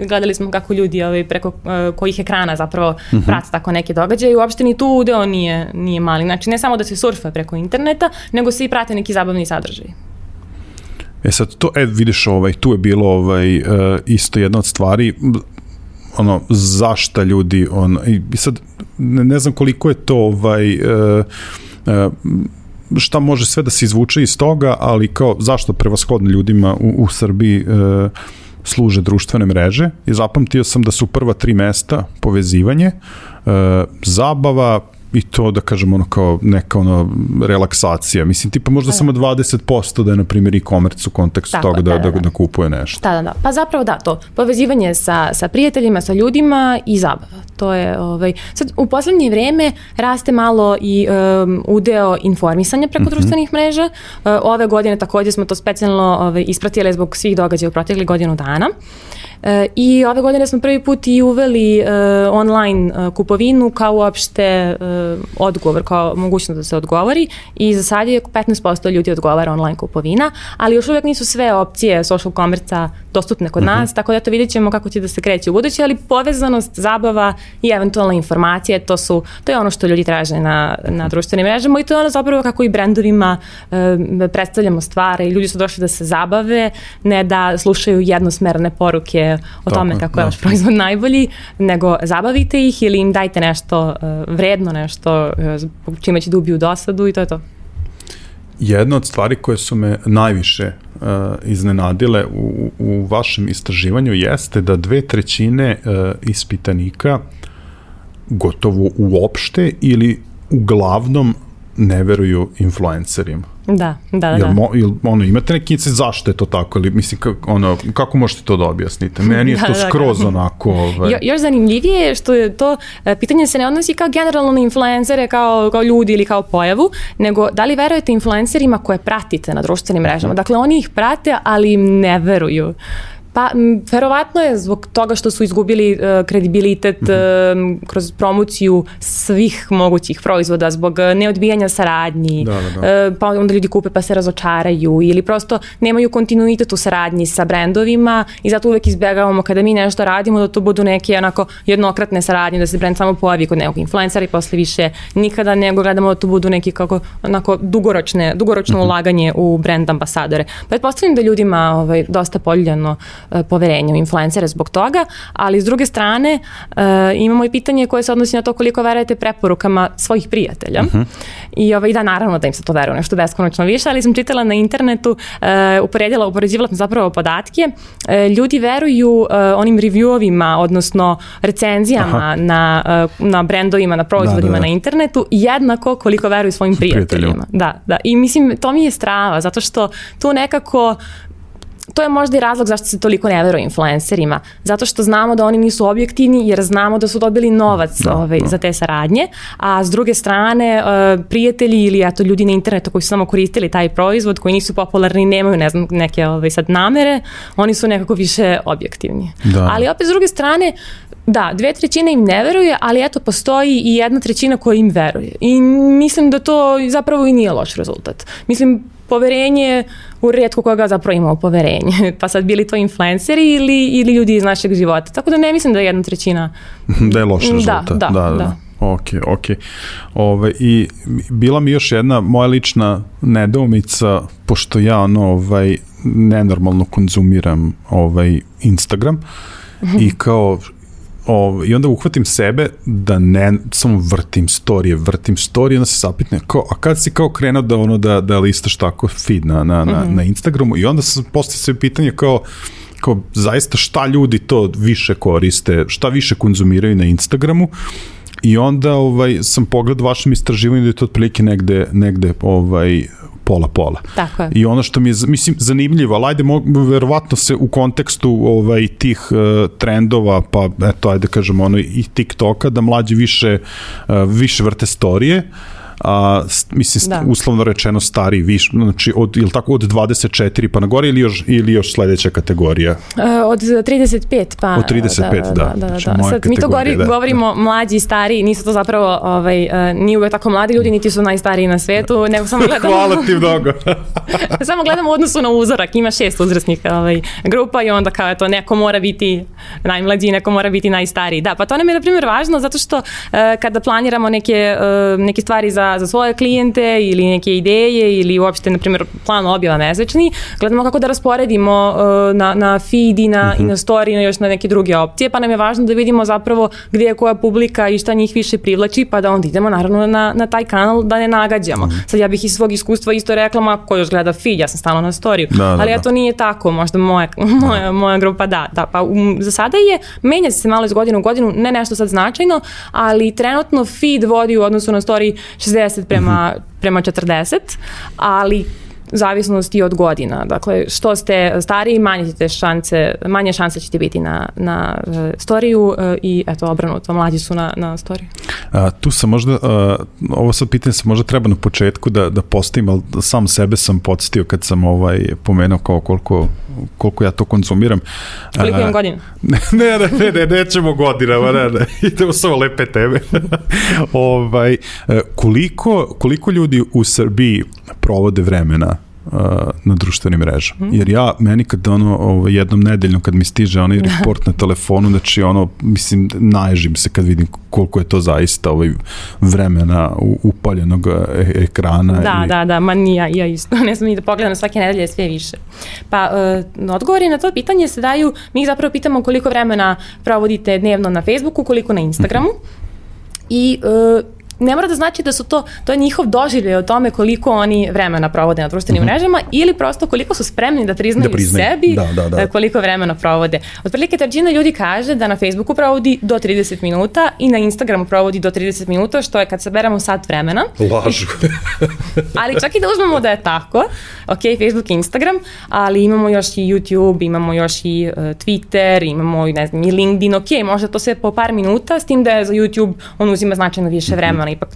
gledali smo kako ljudi ovaj, preko uh, kojih ekrana zapravo uh mhm. -huh. prate tako neke događaje i uopšte ni tu udeo nije, nije mali. Znači, ne samo da se surfa preko interneta, nego se i prate neki zabavni sadržaj. E sad, to, e, vidiš, ovaj, tu je bilo ovaj, uh, isto jedna od stvari, ono, zašta ljudi, on, i sad, ne, ne znam koliko je to, ovaj, uh, uh, šta može sve da se izvuče iz toga, ali kao zašto prevashodno ljudima u, u Srbiji uh, služe društvene mreže? I zapamtio sam da su prva tri mesta povezivanje, uh, zabava, i to da kažem ono kao neka ono relaksacija. Mislim tipa možda da. samo 20% da je na primjer e-commerce u kontekstu Tako, toga da, da, da, da, da, kupuje nešto. Da, da, da. Pa zapravo da, to povezivanje sa, sa prijateljima, sa ljudima i zabava. To je ovaj sad u poslednje vreme raste malo i um, udeo informisanja preko mm -hmm. društvenih mreža. Uh, ove godine takođe smo to specijalno ovaj ispratili zbog svih događaja u proteklih godinu dana. E, I ove godine smo prvi put i uveli uh, online uh, kupovinu kao uopšte odgovor, kao mogućnost da se odgovori i za sad je 15% ljudi odgovara online kupovina, ali još uvek nisu sve opcije social commerce dostupne kod mhm. -huh. nas, tako da to vidjet ćemo kako će da se kreće u budući, ali povezanost, zabava i eventualna informacije, to su to je ono što ljudi traže na, na društvenim mrežama i to je ono zapravo kako i brendovima uh, predstavljamo stvari, ljudi su došli da se zabave, ne da slušaju jednosmerne poruke o Tako, tome kako da. je vaš proizvod najbolji, nego zabavite ih ili im dajte nešto uh, vredno, nešto uh, čime će da ubiju dosadu i to je to. Jedna od stvari koje su me najviše uh, iznenadile u, u vašem istraživanju jeste da dve trećine uh, ispitanika gotovo uopšte ili uglavnom ne veruju influencerima. Da, da, da. Jel, mo, jel, ono, imate neki incid zašto je to tako? Ili, mislim, kako, ono, kako možete to da objasnite? Meni je da, to da, skroz da. onako... Ovaj... Jo, još zanimljivije je što je to, e, pitanje se ne odnosi kao generalno na influencere, kao, kao ljudi ili kao pojavu, nego da li verujete influencerima koje pratite na društvenim mrežama? Dakle, oni ih prate, ali im ne veruju. Pa, m, verovatno je zbog toga što su izgubili uh, kredibilitet mm -hmm. uh, kroz promociju svih mogućih proizvoda, zbog uh, neodbijanja saradnji, da, da, da. Uh, pa onda ljudi kupe pa se razočaraju ili prosto nemaju kontinuitet u saradnji sa brendovima i zato uvek izbegavamo kada mi nešto radimo da to budu neke onako jednokratne saradnje, da se brend samo pojavi kod nekog influencera i posle više nikada nego gledamo da to budu neki kako onako dugoročne, dugoročno mm -hmm. ulaganje u brend ambasadore. Pretpostavljam da ljudima ovaj, dosta poljeno E, poverenja u influencere zbog toga, ali s druge strane uh, imamo i pitanje koje se odnosi na to koliko verujete preporukama svojih prijatelja. Uh mhm. -huh. I ovaj, da, naravno da im se to veruje nešto beskonačno više, ali sam čitala na internetu, uh, uporedila, upoređivala sam zapravo podatke, ljudi veruju onim reviewovima, odnosno recenzijama Aha. na, na brendovima, na proizvodima da, da, da. na internetu, jednako koliko veruju svojim prijateljima. Da, da. I mislim, to mi je strava, zato što tu nekako to je možda i razlog zašto se toliko ne veruje influencerima. Zato što znamo da oni nisu objektivni jer znamo da su dobili novac da, ovaj, da. za te saradnje, a s druge strane uh, prijatelji ili eto ljudi na internetu koji su samo koristili taj proizvod, koji nisu popularni, nemaju ne znam neke ovaj, sad namere, oni su nekako više objektivni. Da. Ali opet s druge strane Da, dve trećine im ne veruje, ali eto postoji i jedna trećina koja im veruje. I mislim da to zapravo i nije loš rezultat. Mislim, poverenje u redko koga zapravo imao poverenje. Pa sad bili to influenceri ili, ili ljudi iz našeg života. Tako da ne mislim da je jedna trećina... da je loš rezultat. Da, da, da. da. da. Ok, ok. Ove, I bila mi još jedna moja lična nedoumica, pošto ja ono, ovaj, nenormalno konzumiram ovaj Instagram i kao o, I onda uhvatim sebe da ne samo vrtim storije, vrtim storije, onda se zapitne, kao, a kad si kao krenuo da ono da, da listaš tako feed na, na, na, mm -hmm. na Instagramu i onda se postoji se pitanje kao, kao zaista šta ljudi to više koriste, šta više konzumiraju na Instagramu I onda ovaj, sam pogledao vašem istraživanju da je to otprilike negde, negde ovaj, pola-pola. Tako je. I ono što mi je, mislim, zanimljivo, ali ajde, verovatno se u kontekstu ovaj, tih uh, trendova, pa eto, ajde kažemo, ono, i TikToka, da mlađi više, uh, više vrte storije, uh, a, mislim, da. uslovno rečeno stari, viš, znači od, ili tako, od 24 pa na gore ili još, ili još sledeća kategorija? Uh, od 35 pa... Od 35, da. da, da, da, znači, da. Sad, mi to gori, da. govorimo mlađi i stari, nisu to zapravo, ovaj, uh, nije uvek tako mladi ljudi, niti su najstariji na svetu, nego samo gledamo... Hvala ti mnogo. samo gledamo u odnosu na uzorak, ima šest uzrasnih ovaj, grupa i onda kao eto, neko mora biti najmlađi, neko mora biti najstariji. Da, pa to nam je, na primjer, važno zato što uh, kada planiramo neke, neke stvari za za, svoje klijente ili neke ideje ili uopšte, na primjer, plan objava mesečni, gledamo kako da rasporedimo uh, na, na feed i na, uh -huh. i na mhm. story i na još na neke druge opcije, pa nam je važno da vidimo zapravo gdje je koja publika i šta njih više privlači, pa da onda idemo naravno na, na taj kanal da ne nagađamo. Uh mhm. -huh. Sad ja bih iz svog iskustva isto rekla, ma ko još gleda feed, ja sam stala na storiju, da, da, ali da, ja to nije tako, možda moja, moja, da. moja grupa da, da, pa um, za sada je, menja se malo iz godine u godinu, ne nešto sad značajno, ali trenutno feed vodi u odnosu na story 60 prema, prema 40, ali zavisnosti od godina. Dakle, što ste stariji, manje ćete šanse, manje šanse ćete biti na, na e, storiju e, i eto, obranuto, mlađi su na, na storiju. A, tu sam možda, a, ovo sad pitanje se možda treba na početku da, da postavim, ali sam sebe sam podstio kad sam ovaj, pomenuo kao koliko, koliko ja to konzumiram. Koliko imam godina? Ne, ne, ne, ne, nećemo godinama, ne, ne, idemo samo lepe teme. ovaj, e, koliko, koliko ljudi u Srbiji provode vremena na društvenim mrežama. Mm. Jer ja, meni kad ono, ovo, jednom nedeljno kad mi stiže onaj report na telefonu, znači ono, mislim, naježim se kad vidim koliko je to zaista ovaj vremena upaljenog e ekrana. Da, i... da, da, ma nije, ja isto, ne znam ni da pogledam svake nedelje sve više. Pa, uh, odgovori na to pitanje se daju, mi zapravo pitamo koliko vremena provodite dnevno na Facebooku, koliko na Instagramu. Mm -hmm. I uh, ne mora da znači da su to, to je njihov doživljaj o tome koliko oni vremena provode na društvenim mm -hmm. mrežama ili prosto koliko su spremni da priznaju, da priznaju. sebi da, da, da. E, koliko vremena provode. Otprilike trećina ljudi kaže da na Facebooku provodi do 30 minuta i na Instagramu provodi do 30 minuta, što je kad saberamo sat vremena. Lažu. ali čak i da uzmemo da je tako, ok, Facebook i Instagram, ali imamo još i YouTube, imamo još i uh, Twitter, imamo ne znam, i LinkedIn, ok, možda to sve po par minuta, s tim da je za YouTube on uzima značajno više vremena ipak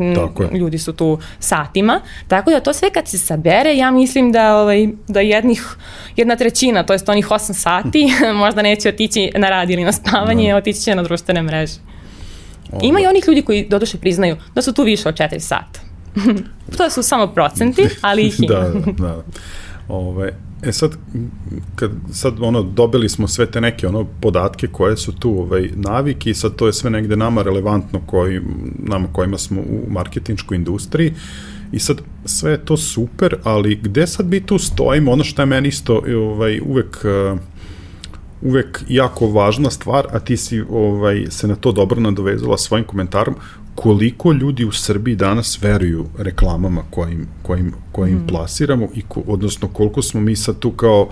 ljudi su tu satima. Tako da to sve kad se sabere, ja mislim da, ovaj, da jednih, jedna trećina, to jest onih 8 sati, možda neće otići na rad ili na spavanje, no. otići će na društvene mreže. Ovo. Ima i onih ljudi koji doduše priznaju da su tu više od 4 sata. to su samo procenti, ali ih ima. da, da, da. Ove, E sad, kad sad ono, dobili smo sve te neke ono podatke koje su tu ovaj, naviki i sad to je sve negde nama relevantno koji, nama kojima smo u marketinškoj industriji. I sad sve je to super, ali gde sad mi tu stojimo, ono što je meni isto ovaj, uvek uh, uvek jako važna stvar, a ti si ovaj, se na to dobro nadovezala svojim komentarom, koliko ljudi u Srbiji danas veruju reklamama kojim, kojim, kojim mm. plasiramo i ko, odnosno koliko smo mi sad tu kao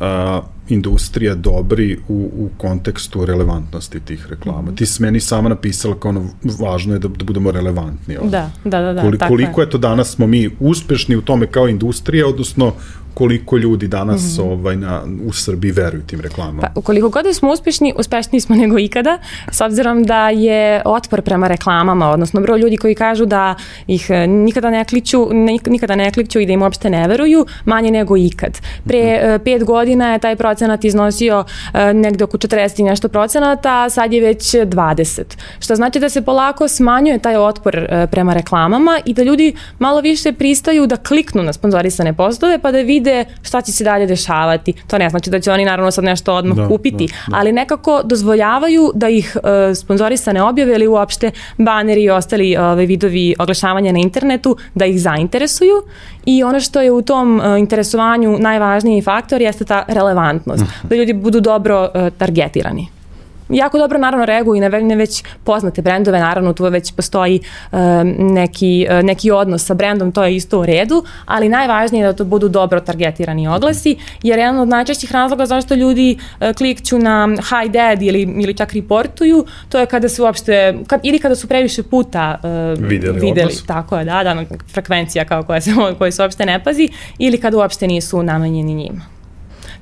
a, industrija dobri u, u kontekstu relevantnosti tih reklama. Mm. Ti si meni sama napisala kao ono, važno je da, da budemo relevantni. Ovdje. Da, da, da. da Koli, koliko je. to danas smo mi uspešni u tome kao industrija, odnosno koliko ljudi danas mm -hmm. ovaj, na, u Srbiji veruju tim reklamama? Pa, ukoliko god da smo uspešni, uspešniji smo nego ikada, s obzirom da je otpor prema reklamama, odnosno broj ljudi koji kažu da ih e, nikada ne kliću, nikada ne kliću i da im uopšte ne veruju, manje nego ikad. Pre mm -hmm. pet godina je taj procenat iznosio e, negde oko 40 i nešto procenata, a sad je već 20. Što znači da se polako smanjuje taj otpor prema reklamama i da ljudi malo više pristaju da kliknu na sponzorisane postove pa da vide šta će se dalje dešavati. To ne znači da će oni naravno sad nešto odmah da, kupiti, da, da. ali nekako dozvoljavaju da ih uh, sponzorisane objave ili uopšte baneri i ostali uh, vidovi oglašavanja na internetu da ih zainteresuju i ono što je u tom uh, interesovanju najvažniji faktor jeste ta relevantnost, mm. da ljudi budu dobro uh, targetirani jako dobro naravno reaguju i na već poznate brendove, naravno tu već postoji um, neki, uh, neki odnos sa brendom, to je isto u redu, ali najvažnije je da to budu dobro targetirani oglasi, jer jedan od najčešćih razloga zašto ljudi uh, klikću na hi dad ili, ili čak reportuju, to je kada se uopšte, kad, ili kada su previše puta uh, videli, videli oglas. tako je, da, da, frekvencija kao koja se, koja se uopšte ne pazi, ili kada uopšte nisu namenjeni njima.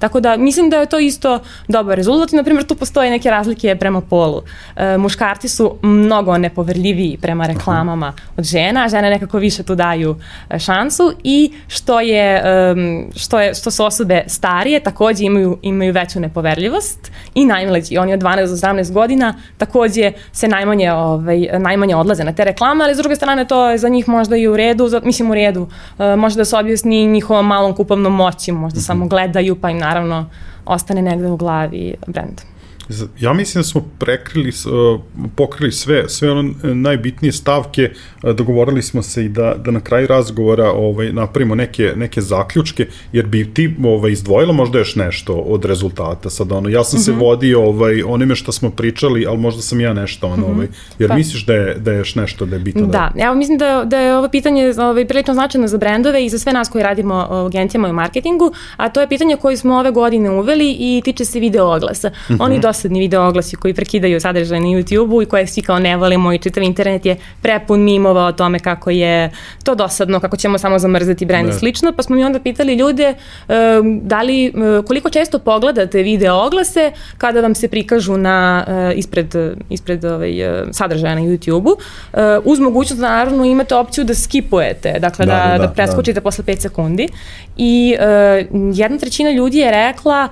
Tako da mislim da je to isto dobar rezultat i na primjer tu postoje neke razlike prema polu. E, muškarci su mnogo nepoverljiviji prema reklamama od žena, žene nekako više tu daju e, šansu i što je što je što su osobe starije takođe imaju imaju veću nepoverljivost i najmlađi, oni od 12 do 17 godina takođe se najmanje ovaj najmanje odlaze na te reklame, ali s druge strane to je za njih možda i u redu, mislim u redu. E, možda da se objasni njihovom malom kupovnom moći, možda -hmm. samo gledaju pa im naravno ostane negde u glavi brend. Ja mislim da smo prekrili, uh, pokrili sve, sve ono najbitnije stavke, uh, dogovorili smo se i da, da na kraju razgovora ovaj, napravimo neke, neke zaključke, jer bi ti ovaj, izdvojila možda još nešto od rezultata. Sad, ono, ja sam mm -hmm. se mhm. vodio ovaj, onime što smo pričali, ali možda sam ja nešto, ono, mhm. ovaj, jer pa. misliš da je, da je još nešto da je bitno? Da, da. evo mislim da, da je ovo pitanje ovaj, prilično značajno za brendove i za sve nas koji radimo u agencijama i u marketingu, a to je pitanje koje smo ove godine uveli i tiče se video oglasa. Mm -hmm. Oni dosta dosadni video oglasi koji prekidaju sadržaj na YouTube-u i koje svi kao ne volimo i čitav internet je prepun mimova o tome kako je to dosadno, kako ćemo samo zamrzati brend i slično, pa smo mi onda pitali ljude da li, koliko često pogledate video oglase kada vam se prikažu na, ispred, ispred ovaj, sadržaja na YouTube-u, uz mogućnost da naravno imate opciju da skipujete, dakle da, da, da, da, da. preskočite da. posle 5 sekundi. I jedna trećina ljudi je rekla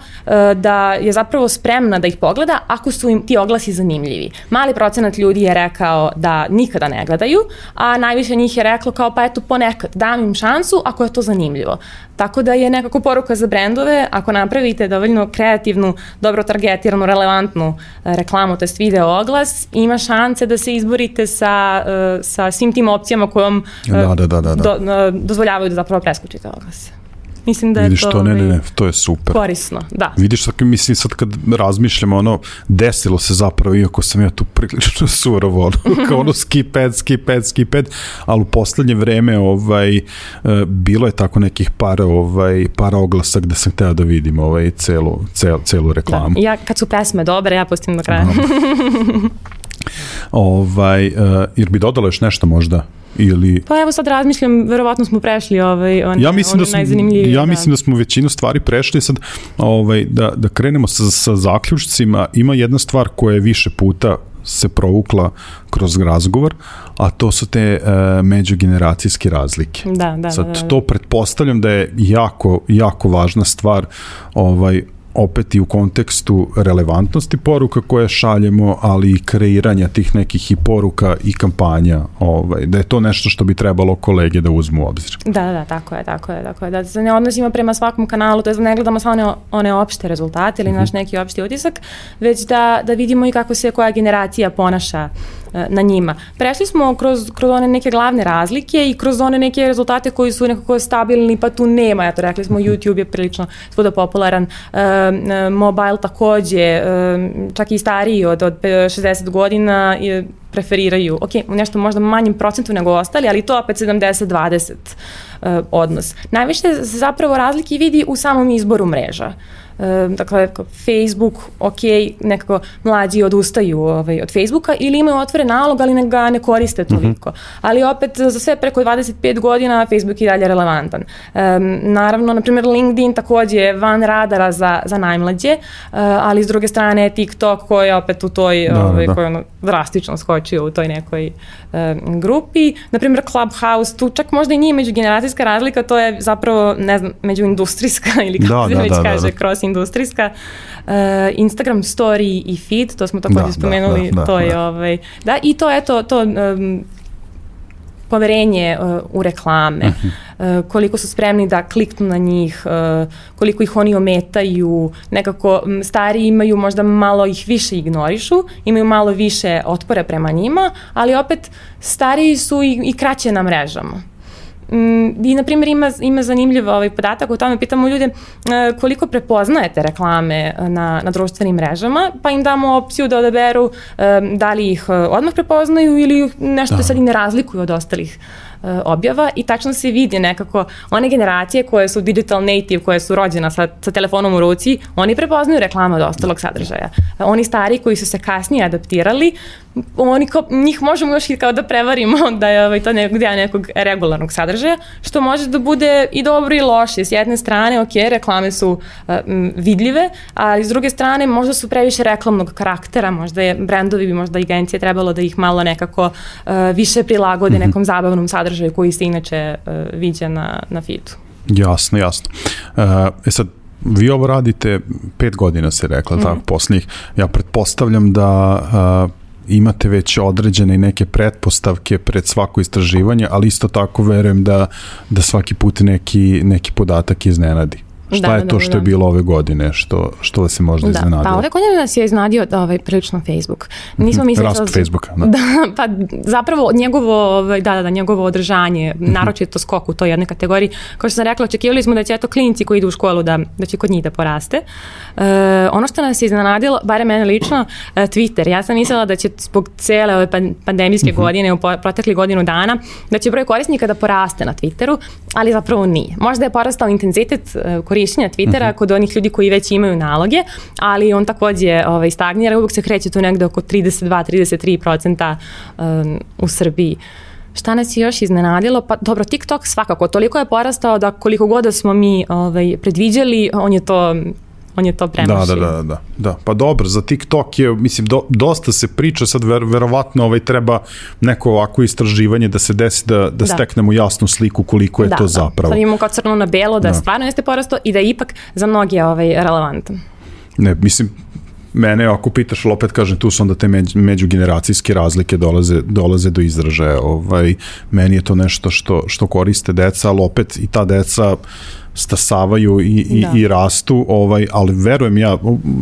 da je zapravo spremna da ih pogleda pogleda ako su im ti oglasi zanimljivi. Mali procenat ljudi je rekao da nikada ne gledaju, a najviše njih je reklo kao pa eto ponekad dam im šansu ako je to zanimljivo. Tako da je nekako poruka za brendove, ako napravite dovoljno kreativnu, dobro targetiranu, relevantnu e, reklamu, to je video oglas, ima šanse da se izborite sa, e, sa svim tim opcijama kojom da, da, da, da, da. Do, dozvoljavaju da zapravo preskočite oglas. Mislim da je Vidiš to... to, ne, ne, ne, to je super. Korisno, da. Vidiš, sad, mislim, sad kad razmišljamo, ono, desilo se zapravo, iako sam ja tu prilično surovo, ono, kao ono skip ad, skip ad, skip ad, ali u poslednje vreme, ovaj, e, bilo je tako nekih para, ovaj, para oglasa gde sam hteo da vidim ovaj, celu, cel, celu reklamu. Da. Ja, kad su pesme dobre, ja pustim do kraja. ovaj, uh, jer bi dodala još nešto možda? ili Pa evo sad razmišljam, verovatno smo prešli ovaj one, ja mislim one da smo, Ja da. mislim da smo većinu stvari prešli sad ovaj da da krenemo sa sa zaključcima. Ima jedna stvar koja je više puta se provukla kroz razgovor, a to su te uh, međugeneracijske razlike. Da, da, Sad, da, da, da. to pretpostavljam da je jako, jako važna stvar ovaj, opet i u kontekstu relevantnosti poruka koje šaljemo, ali i kreiranja tih nekih i poruka i kampanja, ovaj, da je to nešto što bi trebalo kolege da uzmu u obzir. Da, da, tako je, tako je, tako je. Da se ne odnosimo prema svakom kanalu, to je da ne gledamo samo one, one opšte rezultate ili mm -hmm. naš neki opšti utisak, već da, da vidimo i kako se koja generacija ponaša E, na njima. Prešli smo kroz, kroz one neke glavne razlike i kroz one neke rezultate koji su nekako stabilni, pa tu nema, ja to rekli smo. YouTube je prilično svuda popularan, e, e, mobile takođe, e, čak i stariji od, od 60 godina je, preferiraju, ok, nešto možda manjim procentu nego ostali, ali to opet 70-20 uh, odnos. Najviše se zapravo razlike vidi u samom izboru mreža dakle, Facebook, ok, nekako mlađi odustaju ovaj, od Facebooka ili imaju otvore nalog, ali ne ga ne koriste mhm. toliko. Mm -hmm. Ali opet za sve preko 25 godina Facebook je dalje relevantan. Um, naravno, na primjer, LinkedIn takođe je van radara za, za najmlađe, uh, ali s druge strane TikTok koji je opet u toj, da, ovaj, da. koji ono drastično skočio u toj nekoj um, grupi. Na primjer, Clubhouse, tu čak možda i nije međugeneracijska razlika, to je zapravo, ne znam, međuindustrijska ili kako da, se da, već da, kaže, da, da. cross industrijska. Uh, Instagram story i feed, to smo takođe da, spomenuli, da, da, to je da. ovaj, da, i to eto, to um, poverenje uh, u reklame, uh -huh. uh, koliko su spremni da kliknu na njih, uh, koliko ih oni ometaju, nekako stari imaju možda malo ih više ignorišu, imaju malo više otpora prema njima, ali opet stariji su i, i kraće na mrežama I, na primjer, ima, ima zanimljiv ovaj podatak o tome, pitamo ljude uh, koliko prepoznajete reklame na, na društvenim mrežama, pa im damo opciju da odaberu um, da li ih odmah prepoznaju ili nešto da. sad i ne razlikuju od ostalih objava i tačno se vidi nekako one generacije koje su digital native, koje su rođena sa, sa telefonom u ruci, oni prepoznaju reklame od ostalog sadržaja. Oni stari koji su se kasnije adaptirali, oni kao, njih možemo još i kao da prevarimo da je ovaj, to nekog deo nekog regularnog sadržaja, što može da bude i dobro i loše. S jedne strane, ok, reklame su uh, vidljive, ali s druge strane možda su previše reklamnog karaktera, možda je brendovi bi možda agencije trebalo da ih malo nekako uh, više prilagode mm -hmm. nekom zabavnom sadržaju koji se inače uh, viđa na, na feedu. Jasno, jasno. Uh, e sad, vi ovo radite pet godina se rekla, mm -hmm. tako, poslednjih. Ja pretpostavljam da uh, imate već određene i neke pretpostavke pred svako istraživanje, ali isto tako verujem da, da svaki put neki, neki podatak iznenadi. Šta da, je to da, što da. je bilo ove godine, što, što vas se možda da, iznenadilo? Pa ove godine nas je iznenadio ovaj, prilično Facebook. Nismo mislili... Rast da, Facebooka, da. da. Pa zapravo njegovo, ovaj, da, da, da, njegovo održanje, -hmm. naročito skok u toj jednoj kategoriji. Kao što sam rekla, očekivali smo da će eto klinci koji idu u školu da, da će kod njih da poraste. E, ono što nas je iznenadilo, bare mene lično, e, Twitter. Ja sam mislila da će zbog cele ove pandemijske -hmm. godine, u protekli godinu dana, da će broj korisnika da poraste na Twitteru, ali zapravo nije. Možda je porastao intenzitet e, korišćenja Twittera uh mhm. -huh. kod onih ljudi koji već imaju naloge, ali on takođe ovaj, stagnira, uvek se kreće tu negde oko 32-33% um, u Srbiji. Šta nas je još iznenadilo? Pa dobro, TikTok svakako, toliko je porastao da koliko god da smo mi ovaj, predviđali, on je to on je to premašio. Da, da, da, da, da. Pa dobro, za TikTok je, mislim, do, dosta se priča, sad ver, verovatno ovaj, treba neko ovako istraživanje da se desi da, da, da. steknemo jasnu sliku koliko je da, to da. zapravo. Sad imamo kao crno na belo da, da. stvarno jeste porasto i da je ipak za mnogi ovaj, relevantan. Ne, mislim, mene ako pitaš, ali opet kažem, tu su onda te među, međugeneracijske razlike dolaze, dolaze do izražaja. Ovaj, meni je to nešto što, što koriste deca, ali opet i ta deca stasavaju i, i, da. i rastu, ovaj, ali verujem ja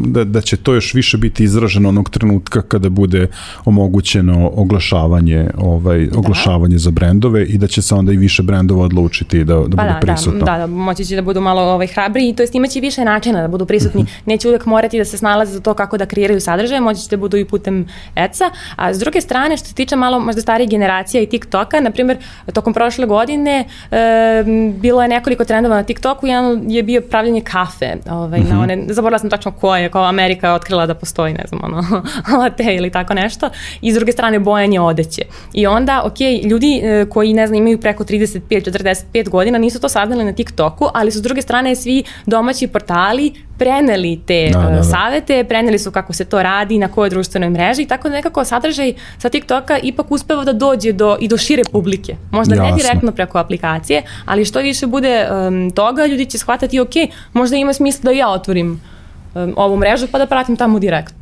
da, da će to još više biti izraženo onog trenutka kada bude omogućeno oglašavanje, ovaj, da. oglašavanje za brendove i da će se onda i više brendova odlučiti da, da pa bude da, prisutno. Da, da, da, moći će da budu malo ovaj, hrabri i to jest imaće više načina da budu prisutni. Uh mhm. -huh. Neće uvek morati da se snalaze za to kako da kreiraju sadržaje, moći će da budu i putem ECA, a s druge strane što se tiče malo možda starije generacija i TikToka, na primjer, tokom prošle godine e, bilo je nekoliko trendova na TikToku TikToku jedan je bio pravljanje kafe, ovaj, mm -hmm. na mhm. one, zaboravila sam tačno ko je, kao Amerika je otkrila da postoji, ne znam, ono, latte ili tako nešto, i s druge strane bojanje odeće. I onda, ok, ljudi e, koji, ne znam, imaju preko 35-45 godina nisu to saznali na TikToku, ali su s druge strane svi domaći portali preneli te da, da, da. savete, preneli su kako se to radi, na kojoj društvenoj mreži i tako da nekako sadržaj sa TikToka ipak uspeva da dođe do, i do šire publike. Možda Jasno. ne direktno preko aplikacije, ali što više bude um, toga, ljudi će shvatati, ok, možda ima smisla da ja otvorim um, ovu mrežu pa da pratim tamo direkt.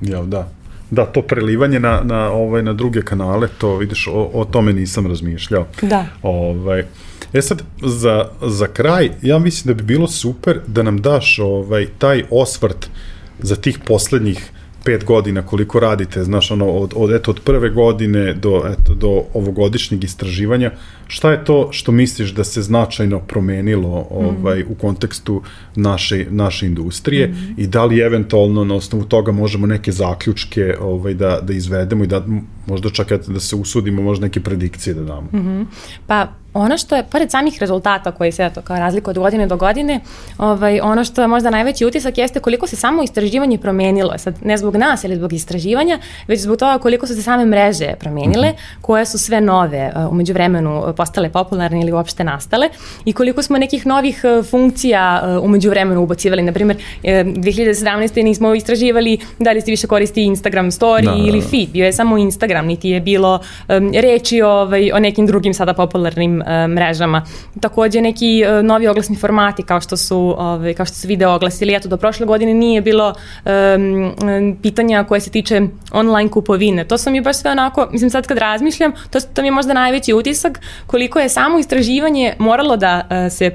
Ja, da. Da, to prelivanje na, na, ovaj, na druge kanale, to vidiš, o, o tome nisam razmišljao. Da. Ovaj, E sad, za, za kraj, ja mislim da bi bilo super da nam daš ovaj, taj osvrt za tih poslednjih pet godina koliko radite, znaš, ono, od, od, eto, od prve godine do, eto, do ovogodišnjeg istraživanja, šta je to što misliš da se značajno promenilo ovaj, mm. u kontekstu naše, naše industrije mm. i da li eventualno na osnovu toga možemo neke zaključke ovaj, da, da izvedemo i da možda čak eto, da se usudimo, možda neke predikcije da damo. Mm -hmm. Pa ono što je, pored samih rezultata koji se, eto, kao razlika od godine do godine, ovaj, ono što je možda najveći utisak jeste koliko se samo istraživanje promenilo. Sad, ne zbog nas ili zbog istraživanja, već zbog toga koliko su se same mreže promenile, mm -hmm. koje su sve nove uh, umeđu vremenu postale popularne ili uopšte nastale i koliko smo nekih novih uh, funkcija uh, umeđu vremenu ubacivali. Naprimjer, 2017. nismo istraživali da li se više koristi Instagram story da, da, da. ili feed. Bio je samo Instagram, niti je bilo um, reči ovaj, o nekim drugim sada popularnim uh, mrežama. Takođe neki uh, novi oglasni formati kao što su ovaj, kao što su video oglasili. Eto do prošle godine nije bilo um, pitanja koje se tiče online kupovine. To sam mi baš sve onako, mislim sad kad razmišljam, to, to mi je možda najveći utisak koliko je samo istraživanje moralo da se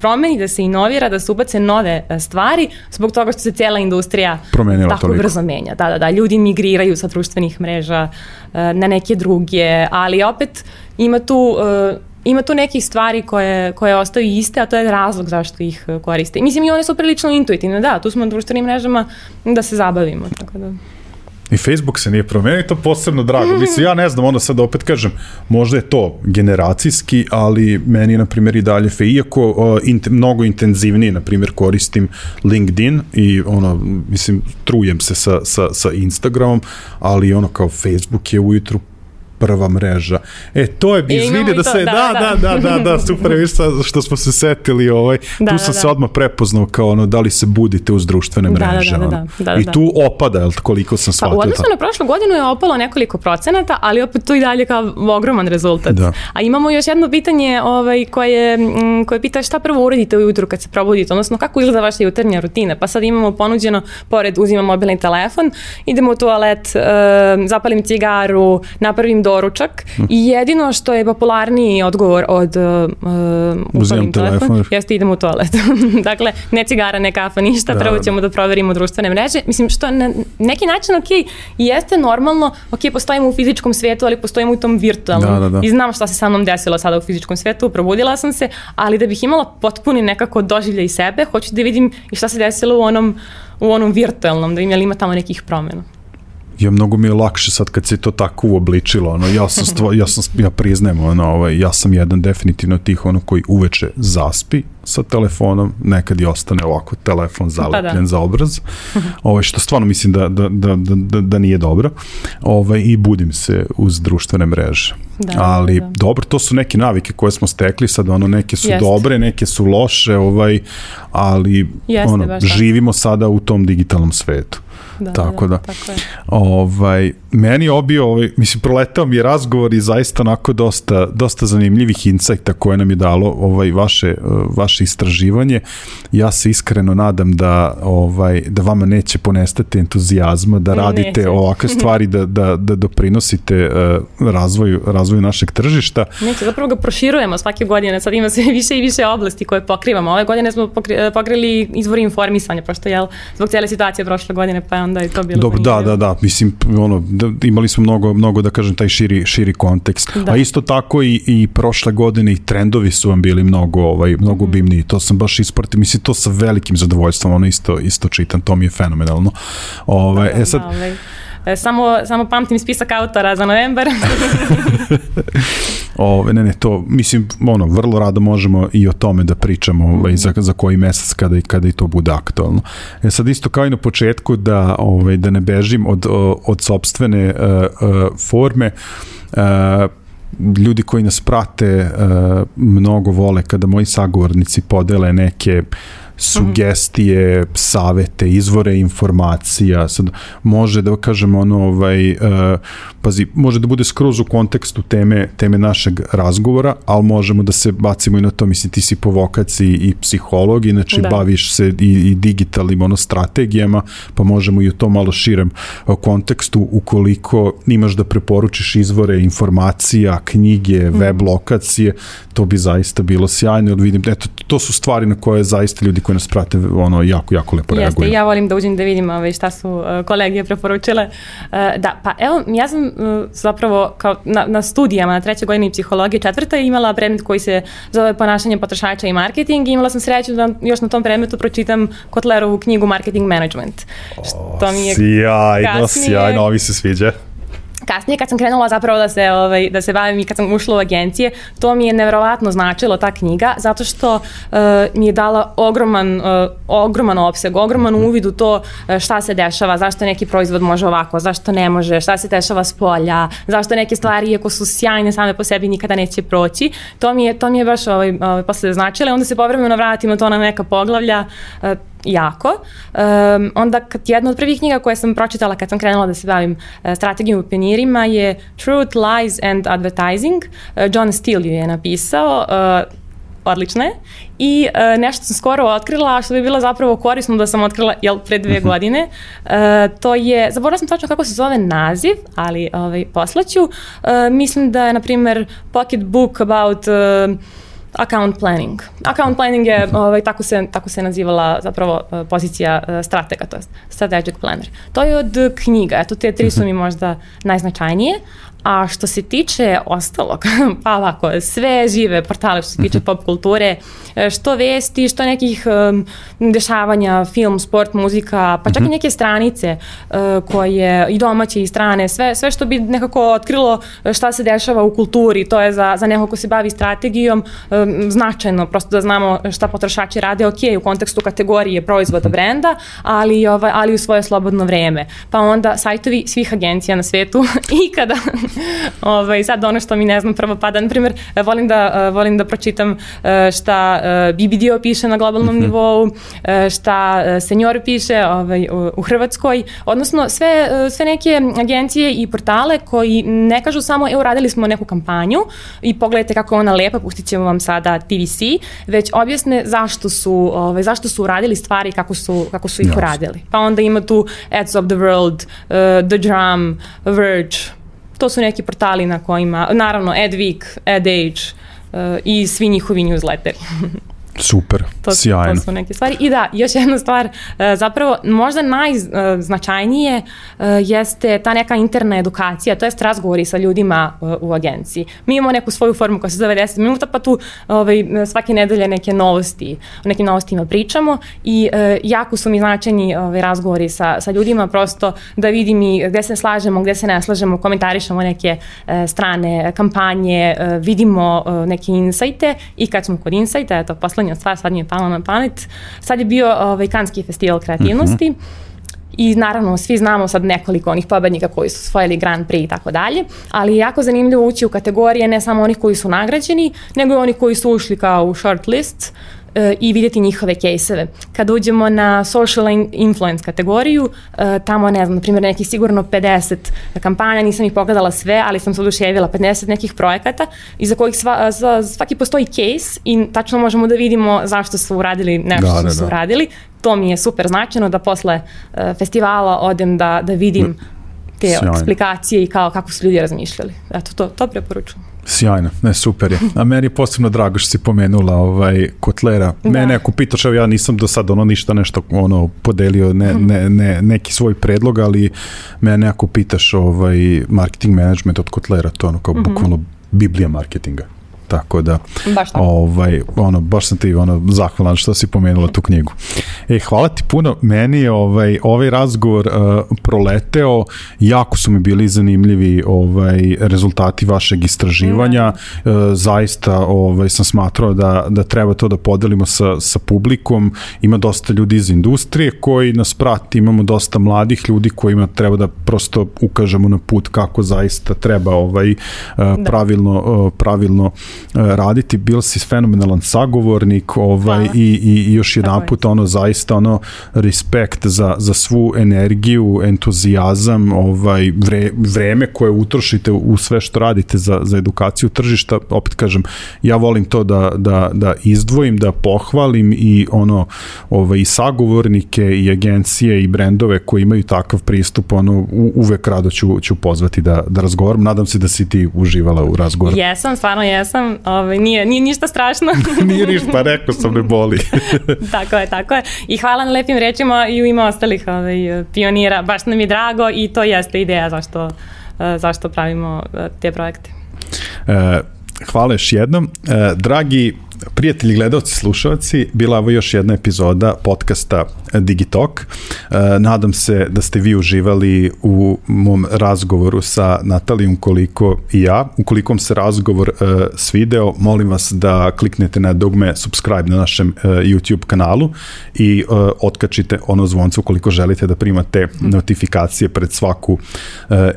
promeni, da se inovira, da se ubace nove stvari zbog toga što se cijela industrija Promenila tako toliko. brzo menja. Da, da, da, ljudi migriraju sa društvenih mreža na neke druge, ali opet ima tu ima tu nekih stvari koje, koje ostaju iste, a to je razlog zašto ih koriste. Mislim i one su prilično intuitivne, da, tu smo na društvenim mrežama da se zabavimo, tako da... I Facebook se nije promenio to posebno drago. Mislim, ja ne znam, onda sad opet kažem, možda je to generacijski, ali meni, na primjer, i dalje fe, iako uh, int, mnogo intenzivnije, na primjer, koristim LinkedIn i ono, mislim, trujem se sa, sa, sa Instagramom, ali ono kao Facebook je ujutru prva mreža. E, to je e, izvide da se, da, da, da, da, da, da super, viš što smo se setili, ovaj, da, tu sam da, se da. odmah prepoznao kao ono, da li se budite uz društvene mreže. Da, da, da, da, da, I tu opada, jel, koliko sam shvatio. Pa, u odnosu na prošlu godinu je opalo nekoliko procenata, ali opet to i dalje kao ogroman rezultat. Da. A imamo još jedno pitanje ovaj, koje, koje pita šta prvo uradite ujutru kad se probudite, odnosno kako izgleda vaša jutarnja rutina. Pa sad imamo ponuđeno, pored uzimam mobilni telefon, idemo u toalet, uh, zapalim cigaru, napravim doručak hm. i jedino što je popularniji odgovor od uh, upalim telefon, telefon jeste idemo u toalet. dakle, ne cigara, ne kafa, ništa, da, prvo da. ćemo da proverimo društvene mreže. Mislim, što na neki način, ok, jeste normalno, ok, postojimo u fizičkom svetu, ali postojimo u tom virtualnom. Da, da, da. I znam šta se sa mnom desilo sada u fizičkom svetu, probudila sam se, ali da bih imala potpuni nekako doživlja i sebe, hoću da vidim i šta se desilo u onom, u onom virtualnom, da im je li ima tamo nekih promjena je mnogo mi je lakše sad kad se to tako uobličilo, ono, ja sam, stvo, ja sam, ja priznajem, ono, ovaj, ja sam jedan definitivno tih, ono, koji uveče zaspi sa telefonom, nekad i ostane ovako telefon zalepljen pa da. za obraz, ovaj, što stvarno mislim da, da, da, da, da nije dobro, ovaj, i budim se uz društvene mreže. Da, Ali, da. dobro, to su neke navike koje smo stekli, sad ono, neke su Jeste. dobre, neke su loše, ovaj, ali, Jeste, ono, živimo sada u tom digitalnom svetu. Da, tako da. da. Tako je. Ovaj, meni obio, ovaj, mislim, proletao mi je razgovor i zaista onako dosta, dosta zanimljivih insajta koje nam je dalo ovaj, vaše, vaše istraživanje. Ja se iskreno nadam da, ovaj, da vama neće ponestati entuzijazma, da radite neće. ovakve stvari, da, da, da doprinosite uh, razvoju, razvoju našeg tržišta. Neće, zapravo ga proširujemo svake godine, sad ima sve više i više oblasti koje pokrivamo. Ove godine smo pokrili izvori informisanja, pošto je zbog cijele situacije prošle godine, pa onda je to bilo Dobro, da, da, da, mislim, ono, da, imali smo mnogo, mnogo, da kažem, taj širi, širi kontekst. Da. A isto tako i, i prošle godine i trendovi su vam bili mnogo, ovaj, mnogo mm. bimniji. To sam baš ispratio, mislim, to sa velikim zadovoljstvom, ono isto, isto čitam, to mi je fenomenalno. Ovaj, da, e sad, da, ovaj samo, samo pamtim spisak autora za novembar. o, ne, ne, to, mislim, ono, vrlo rado možemo i o tome da pričamo ovaj, za, za koji mesec kada, kada i to bude aktualno. E sad isto kao i na početku da, ovaj, da ne bežim od, od sobstvene uh, uh, forme, uh, ljudi koji nas prate uh, mnogo vole kada moji sagovornici podele neke uh, sugestije, savete, izvore informacija, sad može da kažem ono ovaj uh, pazi, može da bude skroz u kontekstu teme teme našeg razgovora, ali možemo da se bacimo i na to, mislim ti si po vokaciji i psiholog, znači da. baviš se i, i digitalnim ono strategijama, pa možemo i u to malo širem kontekstu ukoliko imaš da preporučiš izvore informacija, knjige, mm. web lokacije, to bi zaista bilo sjajno, vidim, eto, to su stvari na koje zaista ljudi koji nas prate ono jako, jako lepo Jeste, reaguju. ja volim da uđem da vidim ovaj, šta su uh, kolege preporučile. Uh, da, pa evo, ja sam uh, zapravo kao na, na studijama na trećoj godini psihologije četvrta imala predmet koji se zove ponašanje potrošača i marketing i imala sam sreću da još na tom predmetu pročitam Kotlerovu knjigu Marketing Management. Što mi je sjajno, kasnije, sjajno, ovi se sviđa kasnije kad sam krenula zapravo da se, ovaj, da se bavim i kad sam ušla u agencije, to mi je neverovatno značilo ta knjiga, zato što uh, mi je dala ogroman, uh, ogroman opseg, ogroman uvid u to uh, šta se dešava, zašto neki proizvod može ovako, zašto ne može, šta se dešava s polja, zašto neke stvari, iako su sjajne same po sebi, nikada neće proći. To mi je, to mi je baš ovaj, ovaj, posle značilo onda se povremeno vratim na to na neka poglavlja, uh, jako. Um, onda kad jedna od prvih knjiga koje sam pročitala kad sam krenula da se bavim uh, strategijom u pionirima je Truth, Lies and Advertising. Uh, John Steele ju je napisao. Uh, odlične i uh, nešto sam skoro otkrila što bi bilo zapravo korisno da sam otkrila jel, pre dve mhm. godine. Uh, to je, zaboravila sam tačno kako se zove naziv, ali ovaj, poslaću. Uh, mislim da je, na primer, pocket book about uh, Account planning. Account planning je, ovaj, tako, se, tako se nazivala zapravo eh, pozicija uh, stratega, to je strategic planner. To je od knjiga, eto te tri su mi možda najznačajnije, A što se tiče ostalog, pa ovako, sve žive portale što se tiče mhm. pop kulture, e, što vesti, što nekih um, dešavanja, film, sport, muzika, pa čak i mhm. neke stranice uh, koje i domaće i strane, sve, sve što bi nekako otkrilo šta se dešava u kulturi, to je za, za neko ko se bavi strategijom um, značajno, prosto da znamo šta potrošači rade, ok, u kontekstu kategorije proizvoda mhm. brenda, ali, ovaj, ali u svoje slobodno vreme. Pa onda sajtovi svih agencija na svetu i kada ovaj, sad ono što mi ne znam prvo pada, na primjer, volim da, volim da pročitam e, šta e, BBDO piše na globalnom mhm. nivou, šta Senjor piše ovaj, u, u Hrvatskoj, odnosno sve, sve neke agencije i portale koji ne kažu samo, evo radili smo neku kampanju i pogledajte kako je ona lepa, pustit ćemo vam sada TVC, već objasne zašto su, ovaj, zašto su uradili stvari kako su, kako su ih yes. uradili. Pa onda ima tu Ads of the World, uh, The Drum, Verge, to su neki portali na kojima, naravno AdWeek, AdAge uh, i svi njihovi newsletteri. Super, to, sjajno. To su neke stvari. I da, još jedna stvar, e, zapravo možda najznačajnije e, jeste ta neka interna edukacija, to jest razgovori sa ljudima e, u agenciji. Mi imamo neku svoju formu koja se zove 10 minuta, pa tu ovaj, svake nedelje neke novosti, o nekim novostima pričamo i jako su mi značajni ovaj, razgovori sa, sa ljudima, prosto da vidim i gde se slažemo, gde se ne slažemo, komentarišemo neke strane kampanje, vidimo neke insajte i kad smo kod insajta, eto, poslednje poslednja stvar, sad mi je palo na pamet. Sad je bio ovaj, Kanski festival kreativnosti. Mm -hmm. I naravno svi znamo sad nekoliko onih pobednika koji su osvojili Grand Prix i tako dalje, ali je jako zanimljivo ući u kategorije ne samo onih koji su nagrađeni, nego i oni koji su ušli kao u short list e, i vidjeti njihove kejseve. Kada uđemo na social influence kategoriju, e, tamo ne znam, na primjer nekih sigurno 50 kampanja, nisam ih pogledala sve, ali sam se oduševila 50 nekih projekata iza kojih sva, za, svaki postoji case i tačno možemo da vidimo zašto su uradili nešto da, što da, su da. uradili. To mi je super značajno da posle uh, festivala odem da, da vidim te Sjajno. eksplikacije i kao kako su ljudi razmišljali. Eto, to, to preporučujem. Sjajno, ne, super je. A meni je posebno drago što si pomenula ovaj, Kotlera. Da. Mene ako pitaš, evo ja nisam do sada ono ništa nešto ono podelio, ne, ne, ne, neki svoj predlog, ali mene ako pitaš ovaj, marketing management od Kotlera, to ono kao mm -hmm. bukvalno biblija marketinga. Tako da, baš tako. ovaj, ono, baš sam ti ono, zahvalan što si pomenula tu knjigu. E, hvala ti puno, meni je ovaj, ovaj razgovor uh, proleteo, jako su mi bili zanimljivi ovaj, rezultati vašeg istraživanja, mm. uh, zaista ovaj, sam smatrao da, da treba to da podelimo sa, sa publikom, ima dosta ljudi iz industrije koji nas prati, imamo dosta mladih ljudi kojima treba da prosto ukažemo na put kako zaista treba ovaj, uh, da. pravilno, uh, pravilno raditi, bil si fenomenalan sagovornik ovaj, i, i, i još jedan put ono zaista ono respekt za, za svu energiju, entuzijazam, ovaj, vre, vreme koje utrošite u sve što radite za, za edukaciju tržišta, opet kažem, ja volim to da, da, da izdvojim, da pohvalim i ono ovaj, i sagovornike i agencije i brendove koji imaju takav pristup, ono u, uvek rado ću, ću pozvati da, da razgovaram. Nadam se da si ti uživala u razgovoru. Jesam, stvarno jesam sam, ovaj, nije, nije ništa strašno. nije ništa, pa rekao sam ne boli. tako je, tako je. I hvala na lepim rečima i u ime ostalih ovaj, pionira. Baš nam je drago i to jeste ideja zašto, eh, zašto pravimo eh, te projekte. E, hvala još jednom. E, dragi prijatelji, gledalci, slušalci, bila ovo još jedna epizoda podcasta Digitalk. E, nadam se da ste vi uživali u mom razgovoru sa Natalijom koliko i ja. Ukoliko vam se razgovor e, svideo, molim vas da kliknete na dugme subscribe na našem e, YouTube kanalu i otkačite ono zvonce ukoliko želite da primate notifikacije pred svaku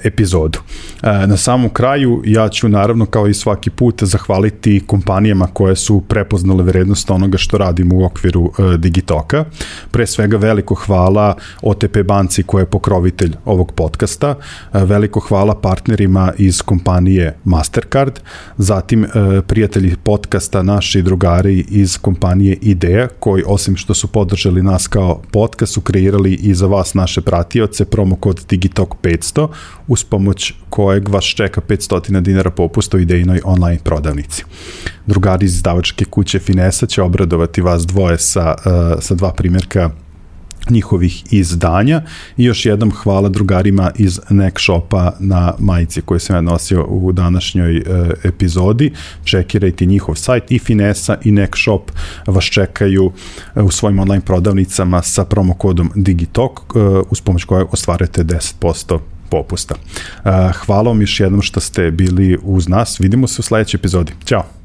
epizodu. Na samom kraju ja ću naravno kao i svaki put zahvaliti kompanijama koje su prepoznale vrednost onoga što radimo u okviru Digitoka. Pre svega svega veliko hvala OTP banci koja je pokrovitelj ovog podcasta, veliko hvala partnerima iz kompanije Mastercard, zatim prijatelji podcasta naši drugari iz kompanije Idea koji osim što su podržali nas kao podcast su kreirali i za vas naše pratioce promo kod Digitalk 500 uz pomoć kojeg vas čeka 500 dinara popusta u idejnoj online prodavnici. Drugari iz izdavačke kuće Finesa će obradovati vas dvoje sa, uh, sa dva primjerka njihovih izdanja i još jednom hvala drugarima iz Nek Shopa na majici koju sam ja nosio u današnjoj e, epizodi. Čekirajte njihov sajt i Finesa i Nek Shop vas čekaju e, u svojim online prodavnicama sa promokodom Digitalk e, uz pomoć kojeg ostvarujete 10% popusta. E, hvala vam još jednom što ste bili uz nas. Vidimo se u sledećoj epizodi. Ćao!